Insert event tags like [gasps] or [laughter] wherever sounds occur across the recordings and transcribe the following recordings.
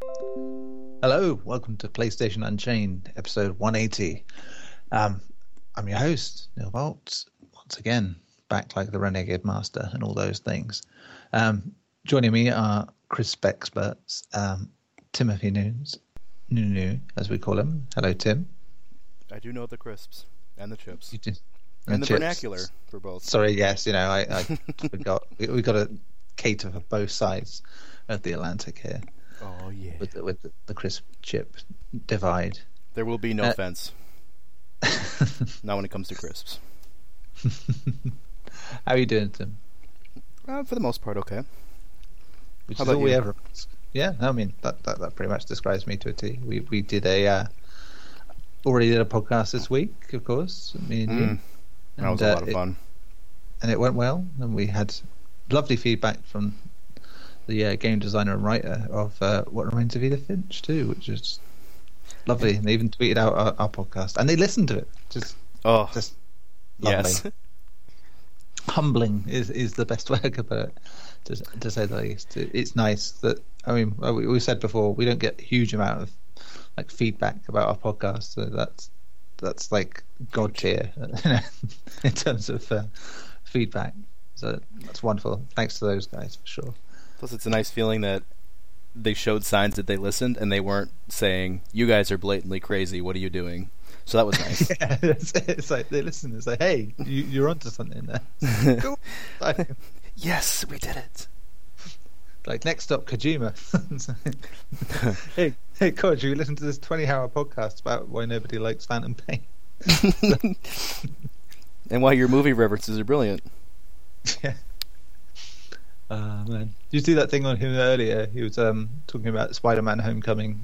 Hello, welcome to PlayStation Unchained, episode 180. Um, I'm your host, Neil Bolt, once again, back like the Renegade Master and all those things. Um, joining me are Chris experts, um, Timothy Nunes, Nunu, as we call him. Hello, Tim. I do know the crisps and the chips You did. and, the chips. vernacular for both. Sorry, yes, you know, I, I [laughs] forgot. We, we got to cater for both sides of the Atlantic here Oh yeah. with the, with the, the crisp chip divide. There will be no Uh, fence. [laughs] Not when it comes to crisps. [laughs] How are you doing, Tim? Uh, for the most part, okay. Which How is all we ever. Yeah, I mean that, that that pretty much describes me to a T. We we did a uh, already did a podcast this week, of course, me and you, Mm, that was And, a uh, lot of it- fun. and it went well. And we had lovely feedback from the uh, game designer and writer of uh, What Remains of Edith Finch too, which is lovely. And they even tweeted out our, our podcast, and they listened to it. Just Oh, just lovely. yes. [laughs] humbling is is the best [laughs] way I could put it. To, to say the least, It- it's nice that I mean we, we said before we don't get a huge amount of like feedback about our podcast, so that's that's like god tier [laughs] in terms of uh, feedback. So that's wonderful. Thanks to those guys for sure. Plus, it's a nice feeling that they showed signs that they listened and they weren't saying, "You guys are blatantly crazy. What are you doing?" So that was [laughs] nice. yeah, it's, it's like they listen. It's like, hey, you, you're onto something there. [laughs] Cool. Like, yes, we did it. like next up, Kojima. [laughs] hey, hey, Koj, you listen to this 20-hour podcast about why nobody likes Phantom Pain. and why your movie references are brilliant. yeah. Uh, man, did you see that thing on him earlier? He was um, talking about Spider-Man: Homecoming.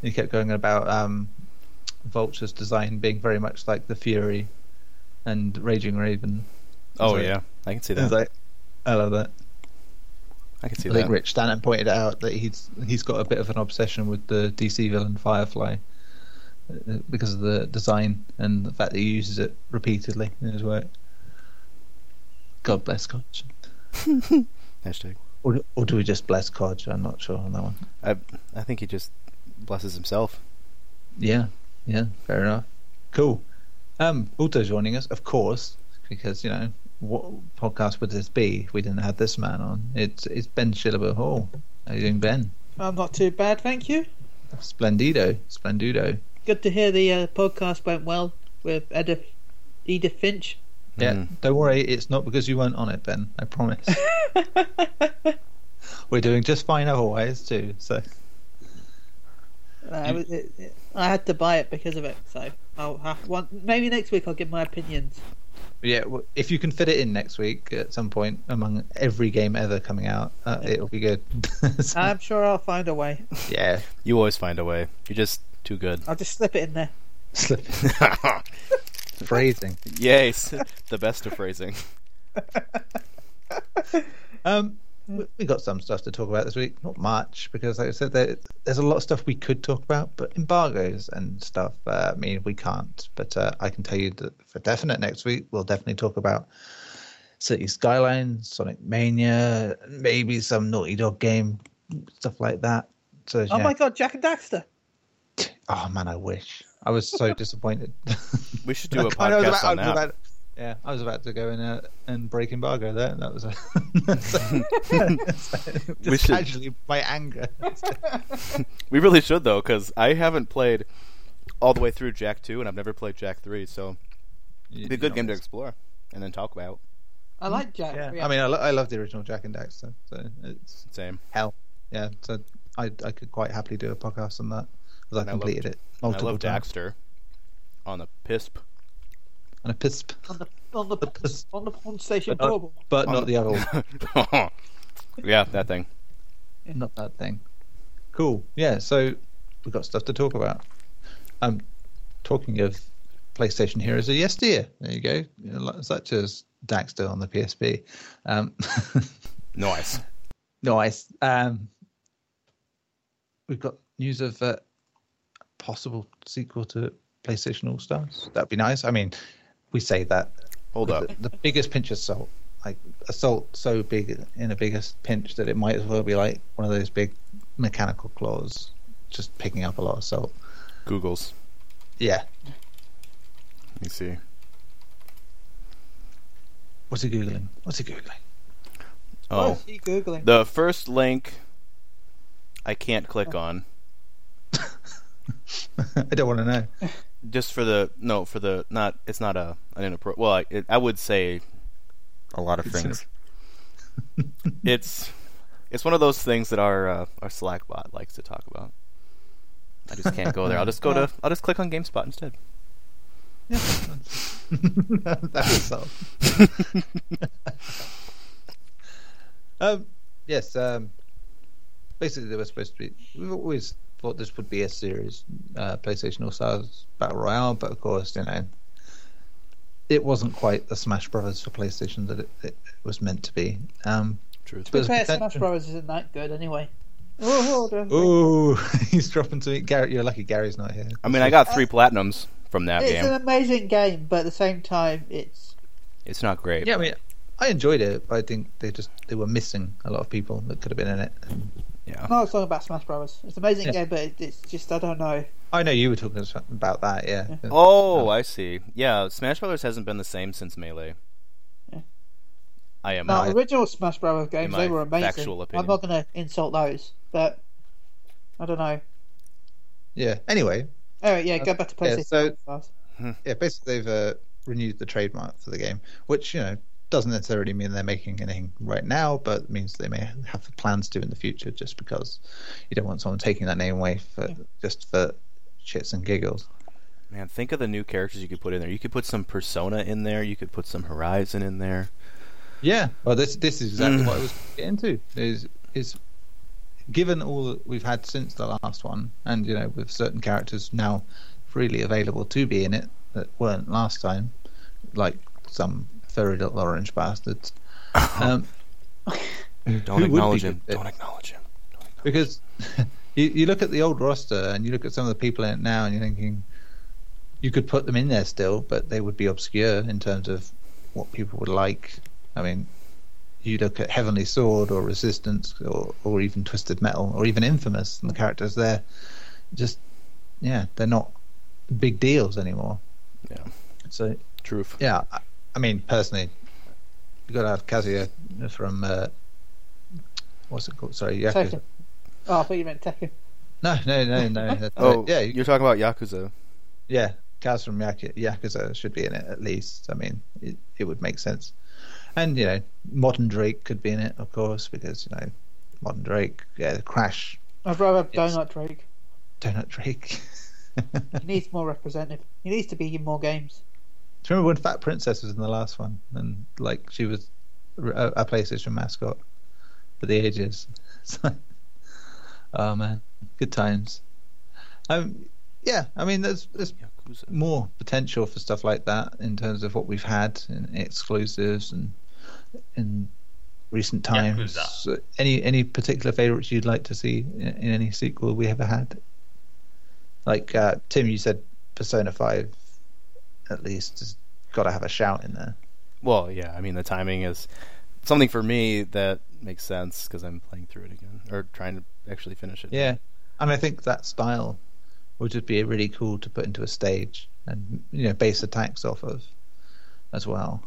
He kept going about um, Vulture's design being very much like the Fury and Raging Raven. Oh Sorry. yeah, I can see I that. like, I love that. I can see I think that. Rich Stanton pointed out that he's he's got a bit of an obsession with the DC villain Firefly uh, because of the design and the fact that he uses it repeatedly in his work. God bless Kodge. [laughs] Hashtag. Or, or do we just bless Kodge? I'm not sure on that one. I I think he just blesses himself. Yeah, yeah, fair enough. Cool. Um, also joining us, of course, because you know what podcast would this be if we didn't have this man on? It's it's Ben Shillable Hall. How you doing, Ben? I'm not too bad, thank you. Splendido, splendido. Good to hear the uh, podcast went well with Edith, Edith Finch. Yeah, Mm. don't worry, it's not because you weren't on it, Ben. I promise. [laughs] We're doing just fine otherwise too. So I, was, it, it- I had to buy it because of it, so I'll have one. Maybe next week I'll give my opinions. yeah, w- if you can fit it in next week at some point among every game ever coming out, uh, it'll be good. [laughs] So, I'm sure I'll find a way. yeah, You always find a way. You're just too good. I'll just slip it in there. slip [laughs] phrasing. yes, the best of phrasing. [laughs] Um, we- we got some stuff to talk about this week. Not much because, like I said, there, there's a lot of stuff we could talk about, but embargoes and stuff. Uh, I mean, we can't. But uh, I can tell you that for definite next week, we'll definitely talk about Cities: Skylines, Sonic Mania, maybe some Naughty Dog game, stuff like that. So, Oh yeah. my god, Jak and Daxter! oh man, I wish. I was so disappointed. [laughs] We should do [laughs] a was podcast about- on that. about- yeah, I was about to go in uh, and break embargo there. That was a [laughs] just We should- casually my anger. We really should though, because I haven't played all the way through Jak Two, and I've never played Jak Three. So it'd be a good game to explore and then talk about. I like Jak. Yeah, I mean, I, lo- I love the original Jak and Daxter, so it's Same. hell. Yeah, so I I could quite happily do a podcast on that because I And I love- completed it And I love times. Daxter on the PISP. On a pisp, on the on the Pus- on the Pawn Station But not- but not the- the other one. [laughs] yeah, that thing. not that thing. Cool. Yeah, so we've got stuff to talk about. Um, talking of PlayStation Heroes of Yesteryear, there you go, You know, like- such as Daxter on the PSP. Um, [laughs] Nice. nice. Um, we've got news of uh, possible sequel to PlayStation All Stars. That'd be nice. I mean, we say that Hold up. The, the biggest pinch of salt, like a salt so big in a biggest pinch that it might as well be like one of those big mechanical claws, just picking up a lot of salt. Google's. Yeah. Let me see. What's he googling? What's he googling? Oh, is he googling? the first link I can't click on [laughs] I don't want to know. just for the no for the not it's not a an inappropriate. well I, it, I would say a lot of It's things. [laughs] it's it's one of those things that our uh, our Slack bot likes to talk about. I just can't go there. I'll just go to [laughs] I'll just click on GameSpot instead. Yeah. that is salt. um, yes. Um, basically, they were supposed to be. We've always thought this would be a series, uh, PlayStation All Stars Battle Royale, but of course, you know, it wasn't quite the Smash Brothers for PlayStation that it, it was meant to be. Um, Truth. To be fair, Smash Brothers isn't that good anyway. Oh, Ooh, [laughs] he's dropping to me. Garrett, you're lucky Gary's not here. I mean, I got three platinums from that it's game. It's an amazing game, but at the same time, it's It's not great. Yeah, I mean, I enjoyed it, but I think they just they were missing a lot of people that could have been in it. And Yeah. no, it's talking about Smash Bros. It's an amazing Yeah. game, but it's just I don't know. I know you were talking about that, yeah. Oh, I see. Yeah, Smash Brothers hasn't been the same since Melee. Yeah. I am. No, original Smash Bros. games they were amazing. I'm not going to insult those, but I don't know. yeah. Anyway, Anyway, yeah, go back to Yeah, so- yeah, basically they've uh, renewed the trademark for the game, which you know doesn't necessarily mean they're making anything right now, but means they may have plans to in the future. Just because you don't want someone taking that name away for just for shits and giggles. Man, think of the new characters you could put in there. You could put some Persona in there. You could put some Horizon in there. Yeah, well, this this is exactly Mm. what I was getting to. Is is given all that we've had since the last one, and you know, with certain characters now freely available to be in it that weren't last time, like some furry little orange bastards. [laughs] Um, Don't acknowledge be him. Don't acknowledge him. because [laughs] you, you look at the old roster and you look at some of the people in it now, and you're thinking you could put them in there still, but they would be obscure in terms of what people would like. I mean, you look at Heavenly Sword or Resistance or, or even Twisted Metal or even Infamous, and the characters there, just yeah, they're not big deals anymore. Yeah. So Truth. yeah, I, I mean personally, you got to have Kazuya from uh, what's it called? Sorry, Yakuza. Tekken. Oh, I thought you meant Tekken. No, no, no, no. [laughs] that's- Oh, yeah, You're talking about Yakuza. yeah. Kaz from Yaku- Yakuza should be in it at least. I mean, it, it would make sense. And you know, modern Drake could be in it, of course, because you know, modern Drake, yeah, Crash, I'd rather have Donut Drake. Donut Drake. [laughs] He needs more representative. He needs to be in more games. Do you remember when Fat Princess was in the last one, and like she was a, a PlayStation mascot for the ages? [laughs] Like, oh man, good times. Um, yeah, I mean, there's there's Yakuza. more potential for stuff like that in terms of what we've had in exclusives and in recent times. So any any particular favourites you'd like to see in, in any sequel we ever had? Like uh, Tim, you said Persona Five, at least has got to have a shout in there. Well, yeah. I mean, the timing is something for me that makes sense because I'm playing through it again or trying to actually finish it. Yeah, and I think that style would just be really cool to put into a stage and you know base attacks off of as well.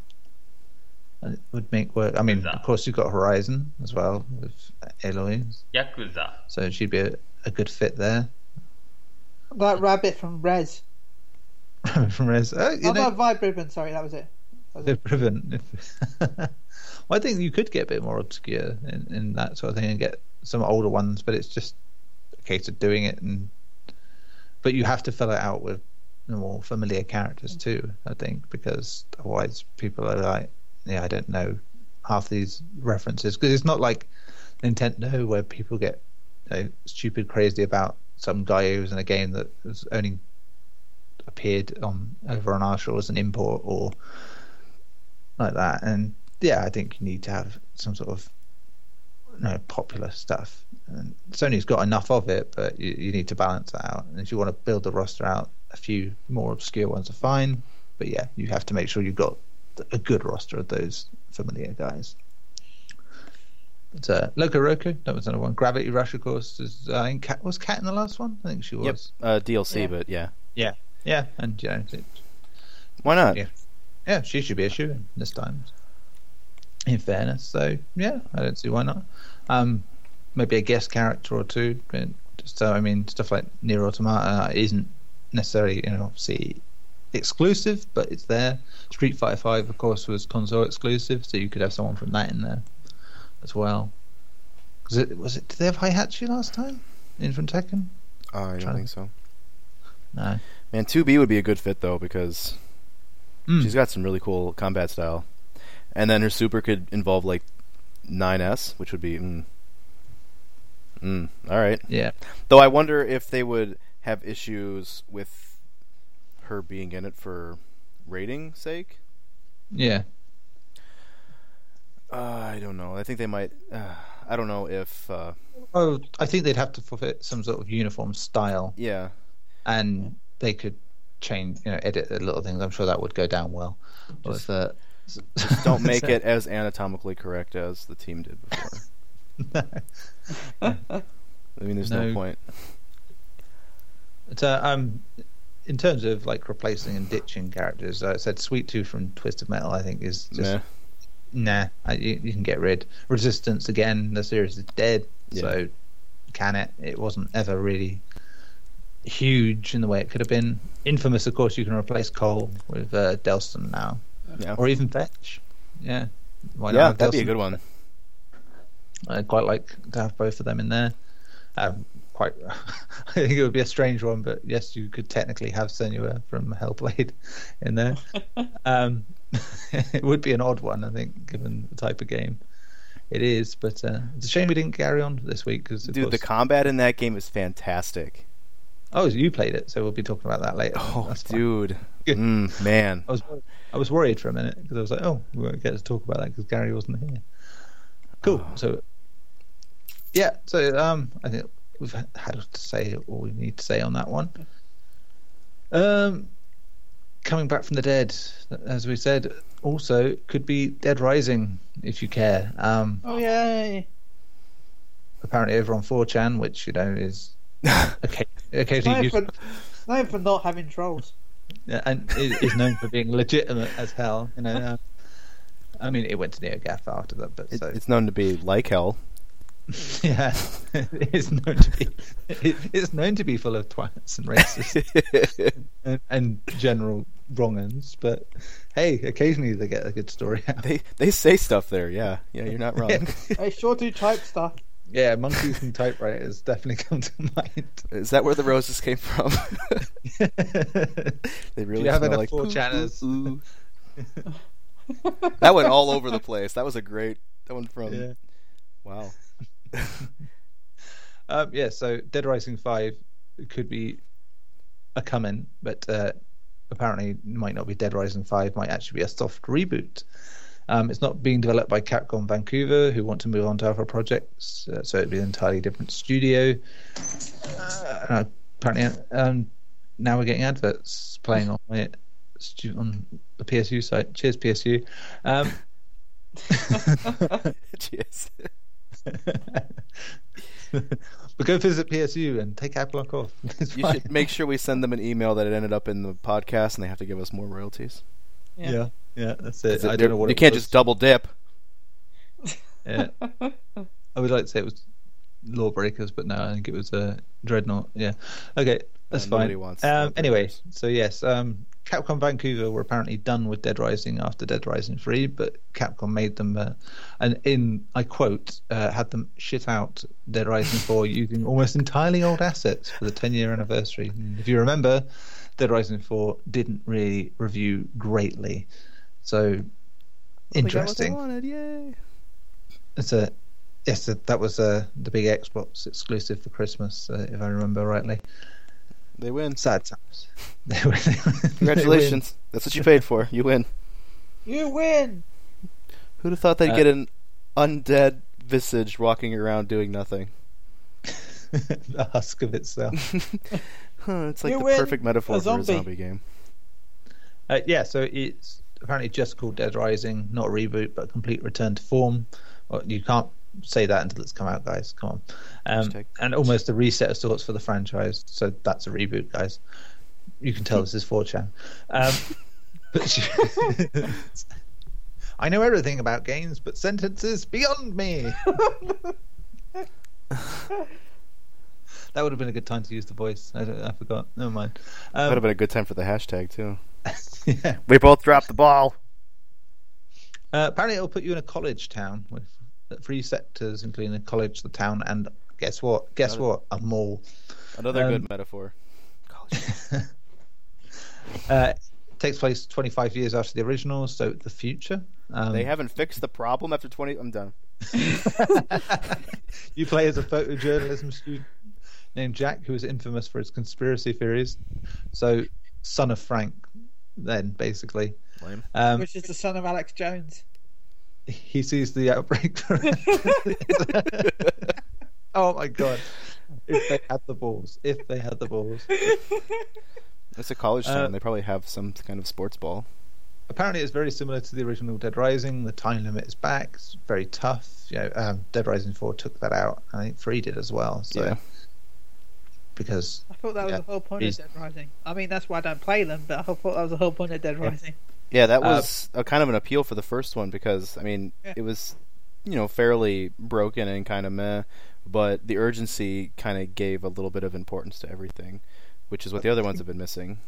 And it would make work. I mean, Yakuza. of course, you've got Horizon as well with Aloy, Yakuza. so she'd be a, a good fit there. That rabbit from Res. [laughs] From Res, oh, uh, you Oh, know, no. Sorry, that was it. That was. [laughs] Well, I think you could get a bit more obscure in, in that sort of thing and get some older ones, but it's just a case of doing it. And but you have to fill it out with more familiar characters too. I think because otherwise people are like, yeah, I don't know half these references because it's not like Nintendo where people get you know, stupid crazy about some guy who's in a game that has only appeared on over on our shore as an import or like that. And yeah, I think you need to have some sort of you know, popular stuff. And Sony's got enough of it, but you, you need to balance that out. And if you want to build the roster out, a few more obscure ones are fine. But yeah, you have to make sure you've got a good roster of those familiar guys. It's uh, Loco Roco. That was another one. Gravity Rush, of course. Is, uh, I think Kat was Kat in the last one. I think she Yep. was. Uh, DLC, Yeah. but yeah. Yeah, yeah, and yeah, it, Why not? Yeah. yeah, she should be a shoe this time. In fairness, so yeah, I don't see why not. Um, maybe a guest character or two. but So I mean, stuff like NieR Automata isn't necessarily you know obviously exclusive, but it's there. Street Fighter Five, of course, was console exclusive, so you could have someone from that in there as well. Was it? Was it? Did they have Heihachi last time in from Tekken? Uh, I don't think so. No. Man, 2B would be a good fit though because Mm. she's got some really cool combat style, and then her super could involve like 9S, which would be mm, mm, all right. Yeah. Though I wonder if they would have issues with her being in it for rating sake. Yeah. Uh, I don't know. I think they might. Uh, I don't know if. Uh, Oh, I think they'd have to forfeit some sort of uniform style. yeah, and they could change, you know, edit the little things. I'm sure that would go down well. Just- uh, just don't [laughs] make it as anatomically correct as the team did before. [laughs] I mean, there's no, No. point. But, uh, um, in terms of like replacing and ditching characters, I said Sweet Tooth from Twisted Metal. I think is just Nah. nah. I, you, you can get rid. Resistance again. The series is dead. Yeah. So can it? It wasn't ever really huge in the way it could have been. Infamous, of course, you can replace Cole with uh, Delsin now, Yeah, or even Fetch. Yeah. Why yeah, have that'd be a good one. I'd quite like to have both of them in there. Um, quite, [laughs] I think it would be a strange one, but yes, you could technically have Senua from Hellblade [laughs] in there. [laughs] um, it would be an odd one, I think, given the type of game it is. But uh, it's a shame we didn't carry on this week because, Dude, the combat in that game is fantastic. Oh, you played it, so we'll be talking about that later. Oh, That's dude, [laughs] mm, man. I was I was worried for a minute because I was like, oh, we won't get to talk about that because Gary wasn't here. Cool. Oh. So yeah, so um, I think we've had to say all we need to say on that one. Um, coming back from the dead, as we said, also could be Dead Rising if you care. Um, Oh yay! apparently over on 4chan, which you know is [laughs] okay, occasionally Known used, for, known for not having trolls. Yeah, and is, is known for being legitimate as hell. You know, uh, I mean, it went to NeoGaf after that, but It, so It's known to be like hell. [laughs] yeah, [laughs] it is known to be it, it's known to be full of twats and racists and, and general wrong uns. But hey, occasionally they get a good story out. they they say stuff there. Yeah, yeah, you're not wrong. They sure do type stuff. Yeah, monkeys and typewriters definitely [laughs] come to mind. Is that where the roses came from? [laughs] they really you have smell enough like four channels? ooh, [laughs] ooh. that went all over the place. That was a great. That went from yeah. wow. Um, yeah, so Dead Rising 5 could be a coming, but uh, apparently might not be Dead Rising 5, might actually be a soft reboot. Um, it's not being developed by Capcom Vancouver, who want to move on to other projects, uh, so it'd be an entirely different studio. Uh, apparently, um, now we're getting adverts playing on it on the PSU site. Cheers, PSU. Um, [laughs] [laughs] Cheers. [laughs] but go visit PSU and take Adblock off. You should make sure we send them an email that it ended up in the podcast, and they have to give us more royalties. Yeah. Yeah, yeah, that's 'Cause it. it- I don't know what you it can't was. just double dip. Yeah. [laughs] I would like to say it was Lawbreakers, but no, I think it was uh, Dreadnought. Yeah. Okay, that's Uh, fine. wants um, anyway, so yes, um, Capcom Vancouver were apparently done with Dead Rising after Dead Rising 3, but Capcom made them, uh, and in, I quote, uh, had them shit out Dead Rising 4 [laughs] using almost entirely old assets for the 10 year anniversary. If you remember, Dead Rising 4 didn't really review greatly. So, They got what they interesting. wanted. It's a yes, that that was uh, the big Xbox exclusive for Christmas, uh, if I remember rightly. They win. Sad times. They [laughs] win. They win. Congratulations. [laughs] That's what you paid for. You win. You win. Who'd have thought they'd Uh, get an undead visage walking around doing nothing? [laughs] the husk of itself. Huh, it's like You the perfect metaphor a for a zombie. zombie game. Uh, yeah, so it's apparently just called Dead Rising, not a reboot, but a complete return to form. Well, you can't say that until it's come out, guys. Come on. Um, and almost a reset of sorts for the franchise. So that's a reboot, guys. You can tell [laughs] this is 4chan. Um, but [laughs] I know everything about games, but sentences beyond me. [laughs] that would have been a good time to use the voice. I, I forgot. Never mind. That would Um, have been a good time for the hashtag too. [laughs] yeah. We both dropped the ball. Uh, apparently, it'll put you in a college town with three sectors, including the college, the town, and guess what? Guess Another- what? A mall. Another Um, good metaphor. [laughs] uh, takes place 25 years after the original, so the future. Um, They haven't fixed the problem after 20. I'm done. [laughs] you play as a photojournalism student named Jack, who is infamous for his conspiracy theories. So, son of Frank, then basically. Um, Which is the son of Alex Jones. he sees the outbreak. [laughs] oh my god! If they had the balls, if they had the balls. It's a college Uh, town. They probably have some kind of sports ball. Apparently, it's very similar to the original Dead Rising. The time limit is back. It's very tough. You know, um, Dead Rising Four took that out. I think Three did as well. So, Yeah. Because I thought that was Yeah. the whole point He's- of Dead Rising. I mean, that's why I don't play them, but I thought that was the whole point of Dead Yeah. Rising. Yeah, that Uh, was a kind of an appeal for the first one because I mean Yeah. it was you know fairly broken and kind of meh, but the urgency kind of gave a little bit of importance to everything, which is what the other ones have been missing.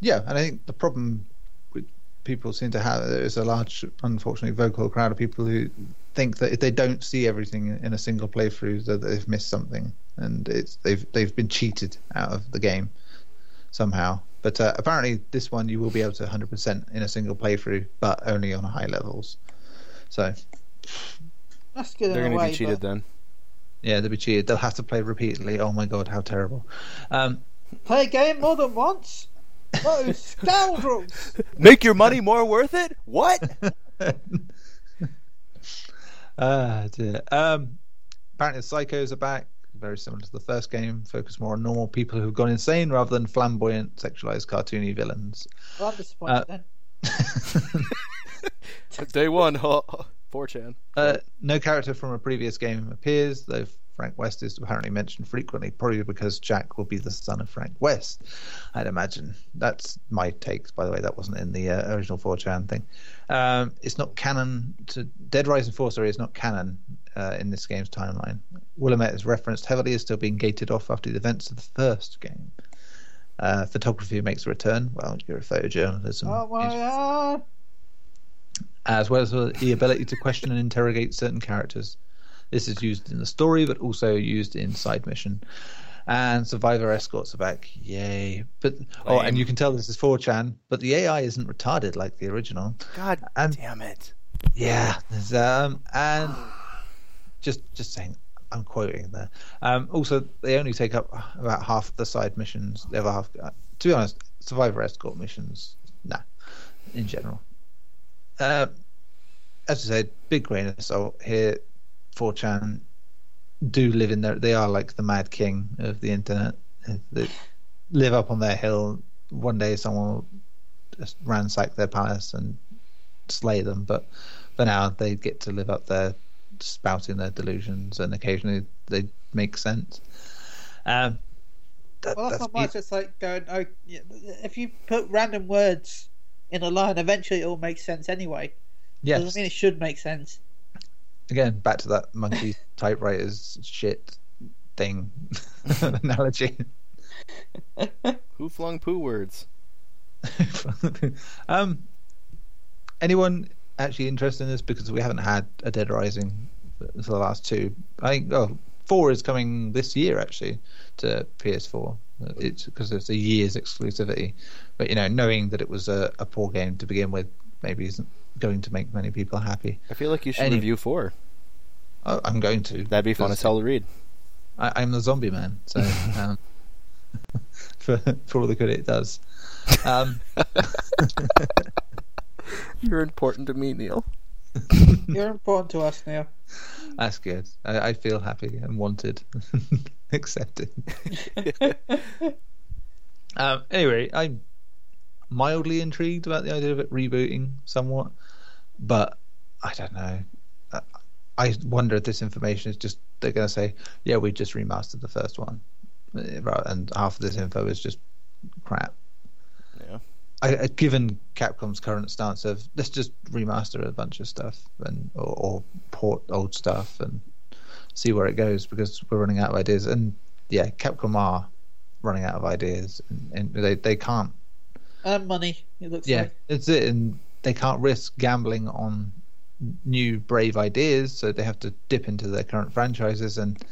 yeah, and I think the problem with people seem to have there is a large, unfortunately, vocal crowd of people who think that if they don't see everything in a single playthrough, that they've missed something, and it's they've they've been cheated out of the game somehow. But uh, apparently, this one you will be able to 100% in a single playthrough, but only on high levels. So That's good They're going to be cheated but then. yeah, they'll be cheated. They'll have to play repeatedly. Oh my god, how terrible! Um, Play a game more than once? Those scoundrels! [laughs] Make your money more worth it? What? [laughs] Ah, dear. Um, apparently, the psychos are back. Very similar to the first game. Focus more on normal people who've gone insane rather than flamboyant, sexualized, cartoony villains. Well, I'm disappointed Uh, then. [laughs] [laughs] Day one, huh? 4chan. uh, no character from a previous game appears, though Frank West is apparently mentioned frequently, probably because Jack will be the son of Frank West. I'd imagine. That's my takes, by the way. That wasn't in the uh, original 4chan thing. Um, it's not canon to Dead Rising 4. Sorry, it's not canon uh, in this game's timeline. Willamette is referenced heavily as still being gated off after the events of the first game. Uh, photography makes a return. Well, you're a photojournalism. Oh as well as the ability to question and interrogate certain characters. This is used in the story, but also used in side mission. And survivor escorts are back, yay! But oh, and you can tell this is 4chan, but the AI isn't retarded like the original. God And damn it. yeah, um, and [sighs] just just saying, I'm quoting there. Um, also, they only take up about half the side missions. The other half, uh, to be honest, survivor escort missions, nah, in general. Uh, as I said, big grain of salt here. 4chan do live in there. They are like the mad king of the internet. They live up on their hill. One day, someone will just ransack their palace and slay them, but for now they get to live up there spouting their delusions and occasionally they make sense. Um, that, Well, that's that's not much. It's like going, oh, if you put random words in a line, eventually it all makes sense anyway. yes. Doesn't mean it should make sense. Again, back to that monkey [laughs] typewriters shit thing [laughs] analogy. Who flung poo words? [laughs] um, anyone actually interested in this? Because we haven't had a Dead Rising for the last two. I think oh, four is coming this year actually to PS4. It's because it's a year's exclusivity. But you know, knowing that it was a, a poor game to begin with, maybe isn't going to make many people happy. I feel like you should Any- review 4. Oh, I'm going to. That'd be fun because as hell to read. I, I'm the zombie man, so [laughs] um, [laughs] for for all the good it does. Um, [laughs] [laughs] You're important to me, Neil. [laughs] You're important to us, Neil. That's good. I, I feel happy and wanted, [laughs] accepted. um, anyway, I'm mildly intrigued about the idea of it rebooting somewhat, but I don't know. I, I wonder if this information is just they're going to say, yeah, we just remastered the first one, uh, and half of this info is just crap. I, given Capcom's current stance of let's just remaster a bunch of stuff and or, or, port old stuff and see where it goes because we're running out of ideas and yeah, Capcom are running out of ideas and, and they they can't earn money. It looks yeah, like. it's it, and they can't risk gambling on new brave ideas, so they have to dip into their current franchises and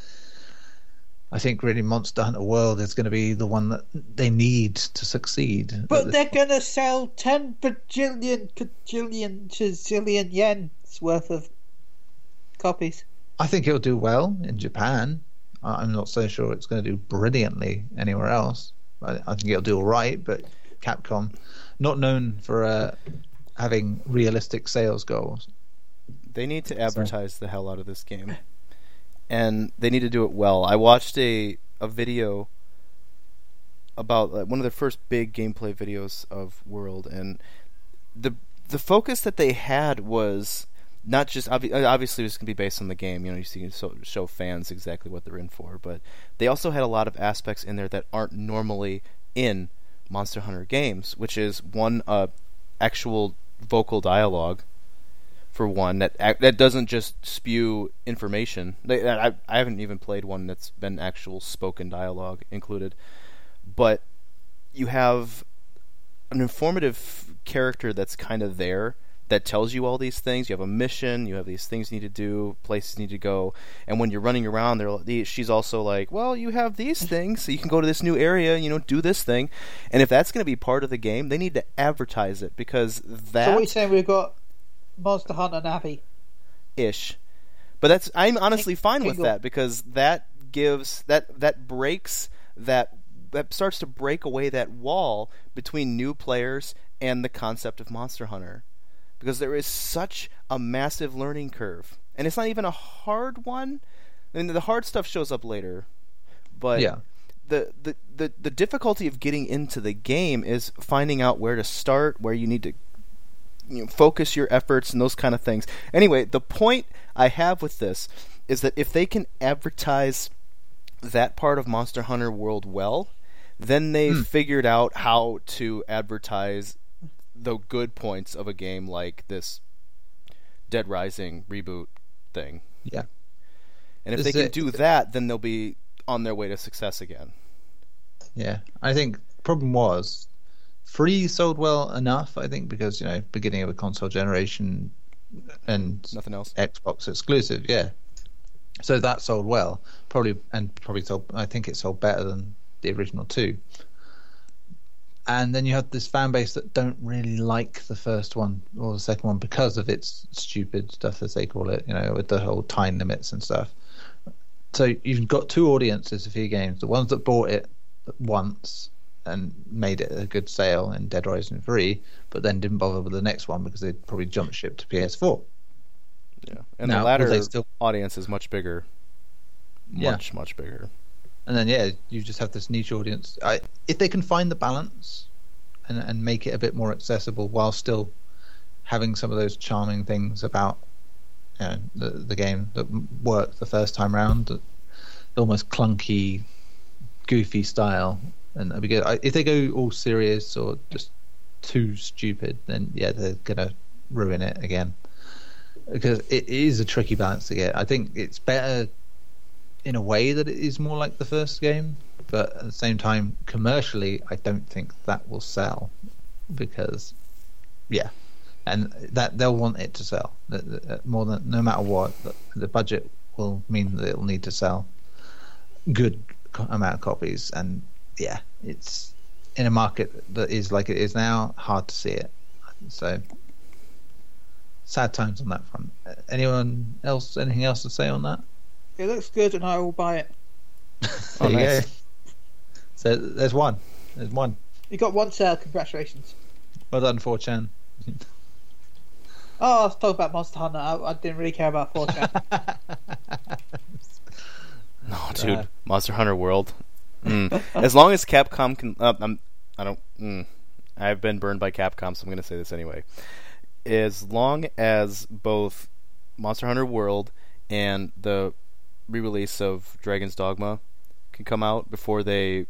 I think really Monster Hunter World is going to be the one that they need to succeed. But they're going to sell 10 bajillion, bajillion, zillion yen's worth of copies. I think it'll do well in Japan. I'm not so sure it's going to do brilliantly anywhere else. I, I think it'll do all right, but Capcom, not known for uh, having realistic sales goals. They need to advertise so. the hell out of this game and they need to do it well. I watched a a video about one of the first big gameplay videos of World, and the the focus that they had was not just obvi- uh, obviously it was going to be based on the game. You know, you see so, show fans exactly what they're in for, but they also had a lot of aspects in there that aren't normally in Monster Hunter games, which is one uh, actual vocal dialogue for one that that doesn't just spew information. I I haven't even played one that's been actual spoken dialogue included, but you have an informative character that's kind of there that tells you all these things. You have a mission, you have these things you need to do, places you need to go, and when you're running around, there she's also like, "Well, you have these things, so you can go to this new area, you know, do this thing." And if that's going to be part of the game, they need to advertise it because that. So what are you saying? We've got Monster Hunter Navi. Ish. But that's I'm honestly fine with that because that gives that that breaks that that starts to break away that wall between new players and the concept of Monster Hunter. Because there is such a massive learning curve. And it's not even a hard one. I mean the hard stuff shows up later. But yeah. the, the, the, the difficulty of getting into the game is finding out where to start, where you need to you know, focus your efforts and those kind of things. Anyway, the point I have with this is that if they can advertise that part of Monster Hunter World well, then they've mm. figured out how to advertise the good points of a game like this Dead Rising reboot thing. Yeah. And if is they can it, do that, then they'll be on their way to success again. Yeah. I think the problem was Free sold well enough, I think, because you know, beginning of a console generation and nothing else. Xbox exclusive, yeah. So that sold well, probably, and probably sold. I think it sold better than the original two. And then you have this fan base that don't really like the first one or the second one because of its stupid stuff, as they call it. You know, with the whole time limits and stuff. So you've got two audiences for your games: the ones that bought it once and made it a good sale in Dead Rising 3, but then didn't bother with the next one because they'd probably jumped ship to PS4. Yeah, and now, the latter still... audience is much bigger, much yeah. much bigger. And then yeah, you just have this niche audience. I, if they can find the balance and and make it a bit more accessible while still having some of those charming things about you know, the the game that worked the first time round, the almost clunky, goofy style and that'd be good. I, if they go all serious or just too stupid, then yeah, they're gonna ruin it again. Because it is a tricky balance to get. I think it's better in a way that it is more like the first game, but at the same time, commercially, I don't think that will sell because, yeah, and that they'll want it to sell uh, uh, more than no matter what. The budget will mean that it'll need to sell good amount of copies, and yeah, it's in a market that is like it is now, hard to see it. So sad times on that front. Anyone else? Anything else to say on that? It looks good, and I will buy it. [laughs] there oh, you nice. go. So there's one. There's one. You got one sale. Congratulations. Well done, 4chan. [laughs] oh, I was talking about Monster Hunter. I, I didn't really care about 4chan. [laughs] no, dude. Uh, Monster Hunter World Mm. As long as Capcom can, uh, I'm, I don't. Mm, I've been burned by Capcom, so I'm going to say this anyway. As long as both Monster Hunter World and the re-release of Dragon's Dogma can come out before they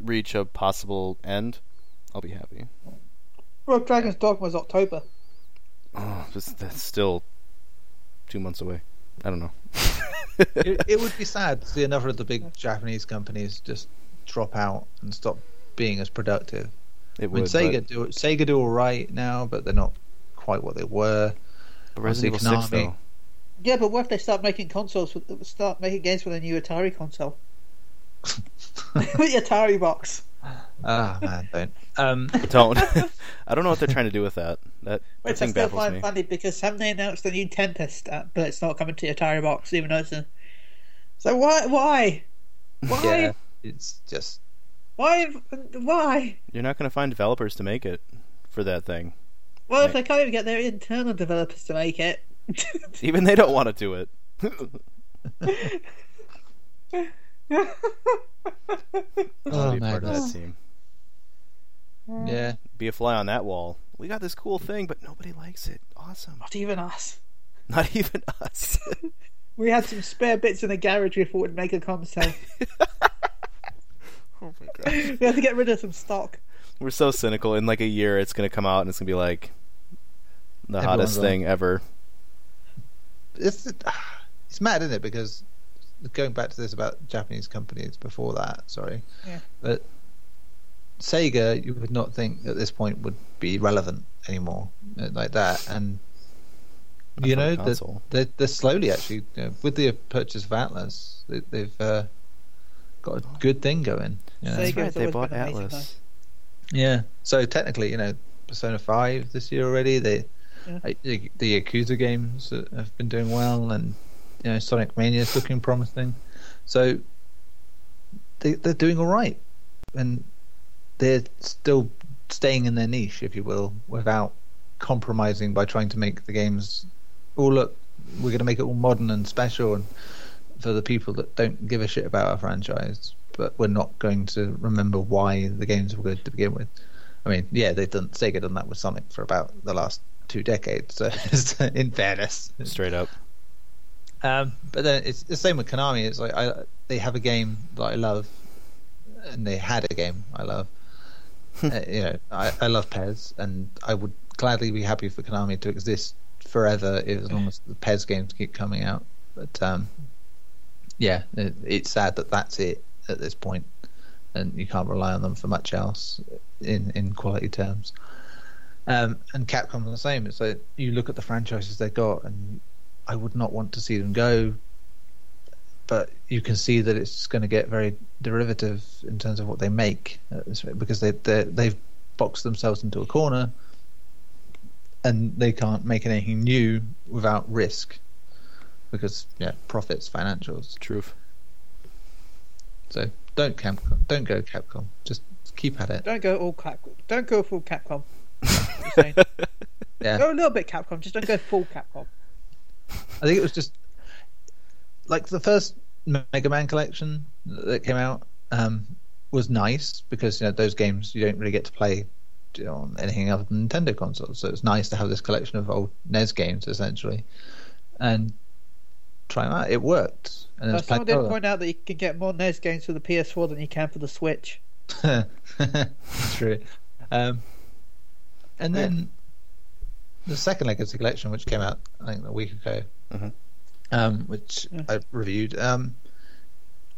reach a possible end, I'll be happy. Well, Dragon's Dogma is October. Oh, that's, that's still two months away. I don't know. [laughs] it, it would be sad to see another of the big Japanese companies just drop out and stop being as productive. It I mean, would. Sega but, do Sega do all right now, but they're not quite what they were. but Resident Evil obviously Six though. Yeah, but what if they start making consoles? With, start making games with a new Atari console? with [laughs] [laughs] the Atari box. Ah man, don't. Um, Don't. [laughs] I don't know what they're trying to do with that. That, that Which I thing still baffles find me. funny because haven't they announced the new Tempest, uh, but it's not coming to the Atari box, even though it's a. So why, why, why, yeah, it's just why, why? You're not going to find developers to make it for that thing. Well, if they can't even get their internal developers to make it, Even they don't want to do it. [laughs] [laughs] I'll Oh, be man, part of that that's- team. yeah. Be a fly on that wall. We got this cool thing, but nobody likes it. Awesome. not even us. Not [laughs] even us. [laughs] We had some spare bits in the garage we thought would make a console. [laughs] oh my god. we had to get rid of some stock. We're so cynical. In like a year, it's going to come out and it's going to be like the Everyone's hottest on. thing ever. It's it's mad, isn't it? Because going back to this about Japanese companies before that, sorry, Yeah. but Sega, you would not think at this point would be relevant anymore, uh, like that, and you know a they're, console. they're, they're slowly actually you know, with the purchase of Atlus, they, they've uh, got a good thing going. You know? Sega- That's right. They bought been amazing, Atlus. Yeah. So technically, you know, Persona Five this year already. They, Yeah. uh, the, the Yakuza games have been doing well, and you know, Sonic Mania is looking promising. So they they're doing all right, and they're still staying in their niche, if you will, without compromising by trying to make the games. all look, we're going to make it all modern and special, and for the people that don't give a shit about our franchise, but we're not going to remember why the games were good to begin with. I mean, yeah, they've done Sega done that with Sonic for about the last two decades. So, [laughs] in fairness, Straight up. Um, but then it's the same with Konami. It's like I, they have a game that I love, and they had a game I love. uh, you know, I, I love PES, and I would gladly be happy for Konami to exist forever if, as long as the PES games keep coming out. But um, yeah, it, it's sad that that's it at this point, and you can't rely on them for much else in in quality terms. Um, and Capcom's the same. It's like you look at the franchises they got, and I would not want to see them go. But you can see that it's going to get very derivative in terms of what they make at this rate, because they they they've boxed themselves into a corner, and they can't make anything new without risk, because yeah, profits, financials. Truth. So don't Capcom, don't go Capcom. Just keep at it. Don't go all Capcom. Don't go full Capcom. [laughs] Yeah. Go a little bit Capcom, just don't go full Capcom. I think it was just like the first Mega Man collection that came out um, was nice because you know those games you don't really get to play you know, on anything other than Nintendo consoles. So it's nice to have this collection of old NES games essentially, and try them out. It worked, and there's someone did of point out that you can get more NES games for the PS4 than you can for the Switch. [laughs] them. True. Um, and then the second Legacy collection, which came out I think a week ago, Mhm. um, which Yeah. I reviewed. Um,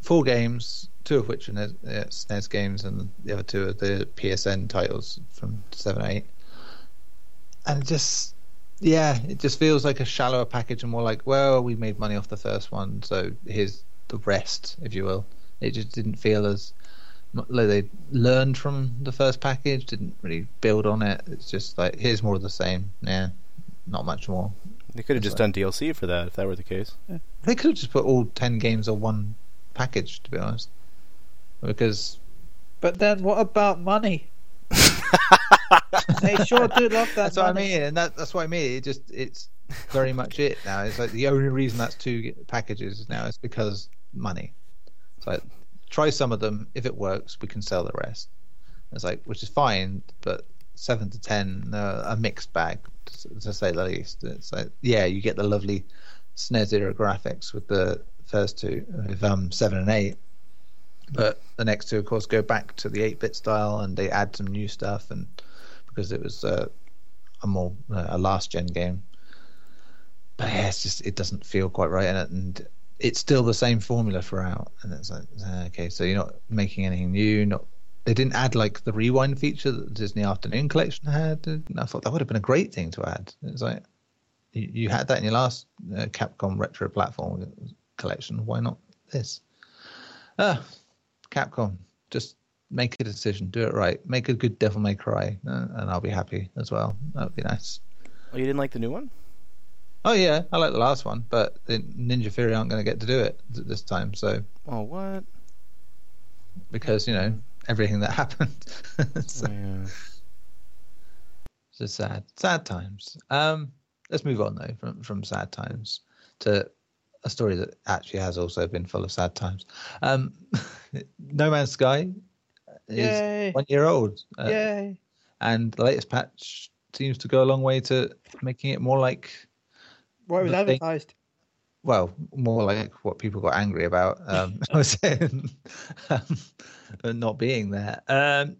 four games, two of which are NES, uh, SNES games, and the other two are the PSN titles from seven eight. And it just, yeah, it just feels like a shallower package, and more like, well, we made money off the first one, so here's the rest, if you will. It just didn't feel as like they learned from the first package, didn't really build on it. It's just like here's more of the same. Yeah, not much more. They could have That's just done DLC for that if that were the case. They could have just put all ten games on one package, to be honest. Because But then what about money? [laughs] they sure do love that. that's what I mean, and that, that's what I mean. It just it's very [laughs] much it now. It's like the only reason that's two packages now is because money. It's like try some of them. If it works, we can sell the rest. It's like which is fine, but seven to ten, uh, a mixed bag to, to say the least. It's like yeah, you get the lovely era graphics with the first two, with um, seven and eight. But the next two, of course, go back to the eight bit style, and they add some new stuff, and because it was uh, a more uh, a last gen game. But yeah, it's just it doesn't feel quite right it, and it's still the same formula throughout. And it's like, uh, okay, so you're not making anything new. Not they didn't add like the rewind feature that the Disney Afternoon Collection had. And I thought that would have been a great thing to add. It's like you, you had that in your last uh, Capcom retro platform collection. Why not this? Ah, Capcom, just make a decision, do it right, make a good Devil May Cry, uh, and I'll be happy as well. That would be nice. Oh, you didn't like the new one? Oh yeah, I like the last one, but the Ninja Theory aren't going to get to do it this time. So. Oh what? Because you know everything that [laughs] happened. [laughs] so, oh, yeah. It's just sad, sad times. Um, let's move on though from from sad times to a story that actually has also been full of sad times. Um, [laughs] no Man's Sky is Yay. one year old. Uh, Yay! And the latest patch seems to go a long way to making it more like what was advertised. Thing. Well, more like what people got angry about. Um, [laughs] I was saying, um, not being there. Um,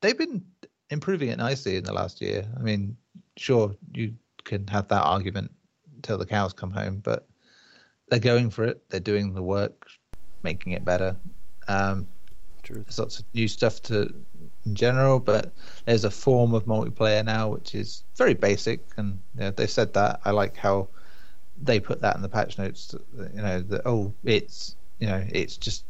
they've been improving it nicely in the last year. I mean, sure, you can have that argument until the cows come home, but they're going for it. They're doing the work, making it better. Um, True. There's lots of new stuff to in general, but there's a form of multiplayer now which is very basic, and you know, they said that. I like how they put that in the patch notes. You know that oh, it's you know it's just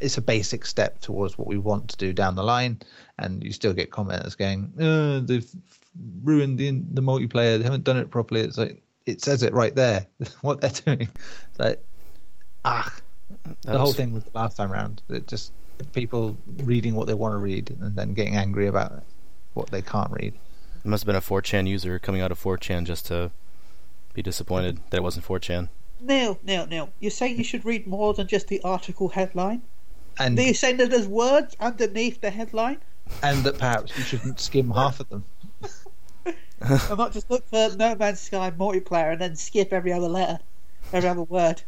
it's a basic step towards what we want to do down the line, and you still get commenters going, oh, they've ruined the the multiplayer. They haven't done it properly. It's like it says it right there [laughs] what they're doing. It's like ah, the whole thing was the last time around. It just people reading what they want to read and then getting angry about what they can't read. It must have been a 4chan user coming out of 4chan just to be disappointed that it wasn't 4chan. No, no, no. You're saying you should read more than just the article headline? And Are you saying that there's words underneath the headline? And that perhaps you shouldn't skim half of them. [laughs] I'm not just look for No Man's Sky multiplayer and then skip every other letter, every other word.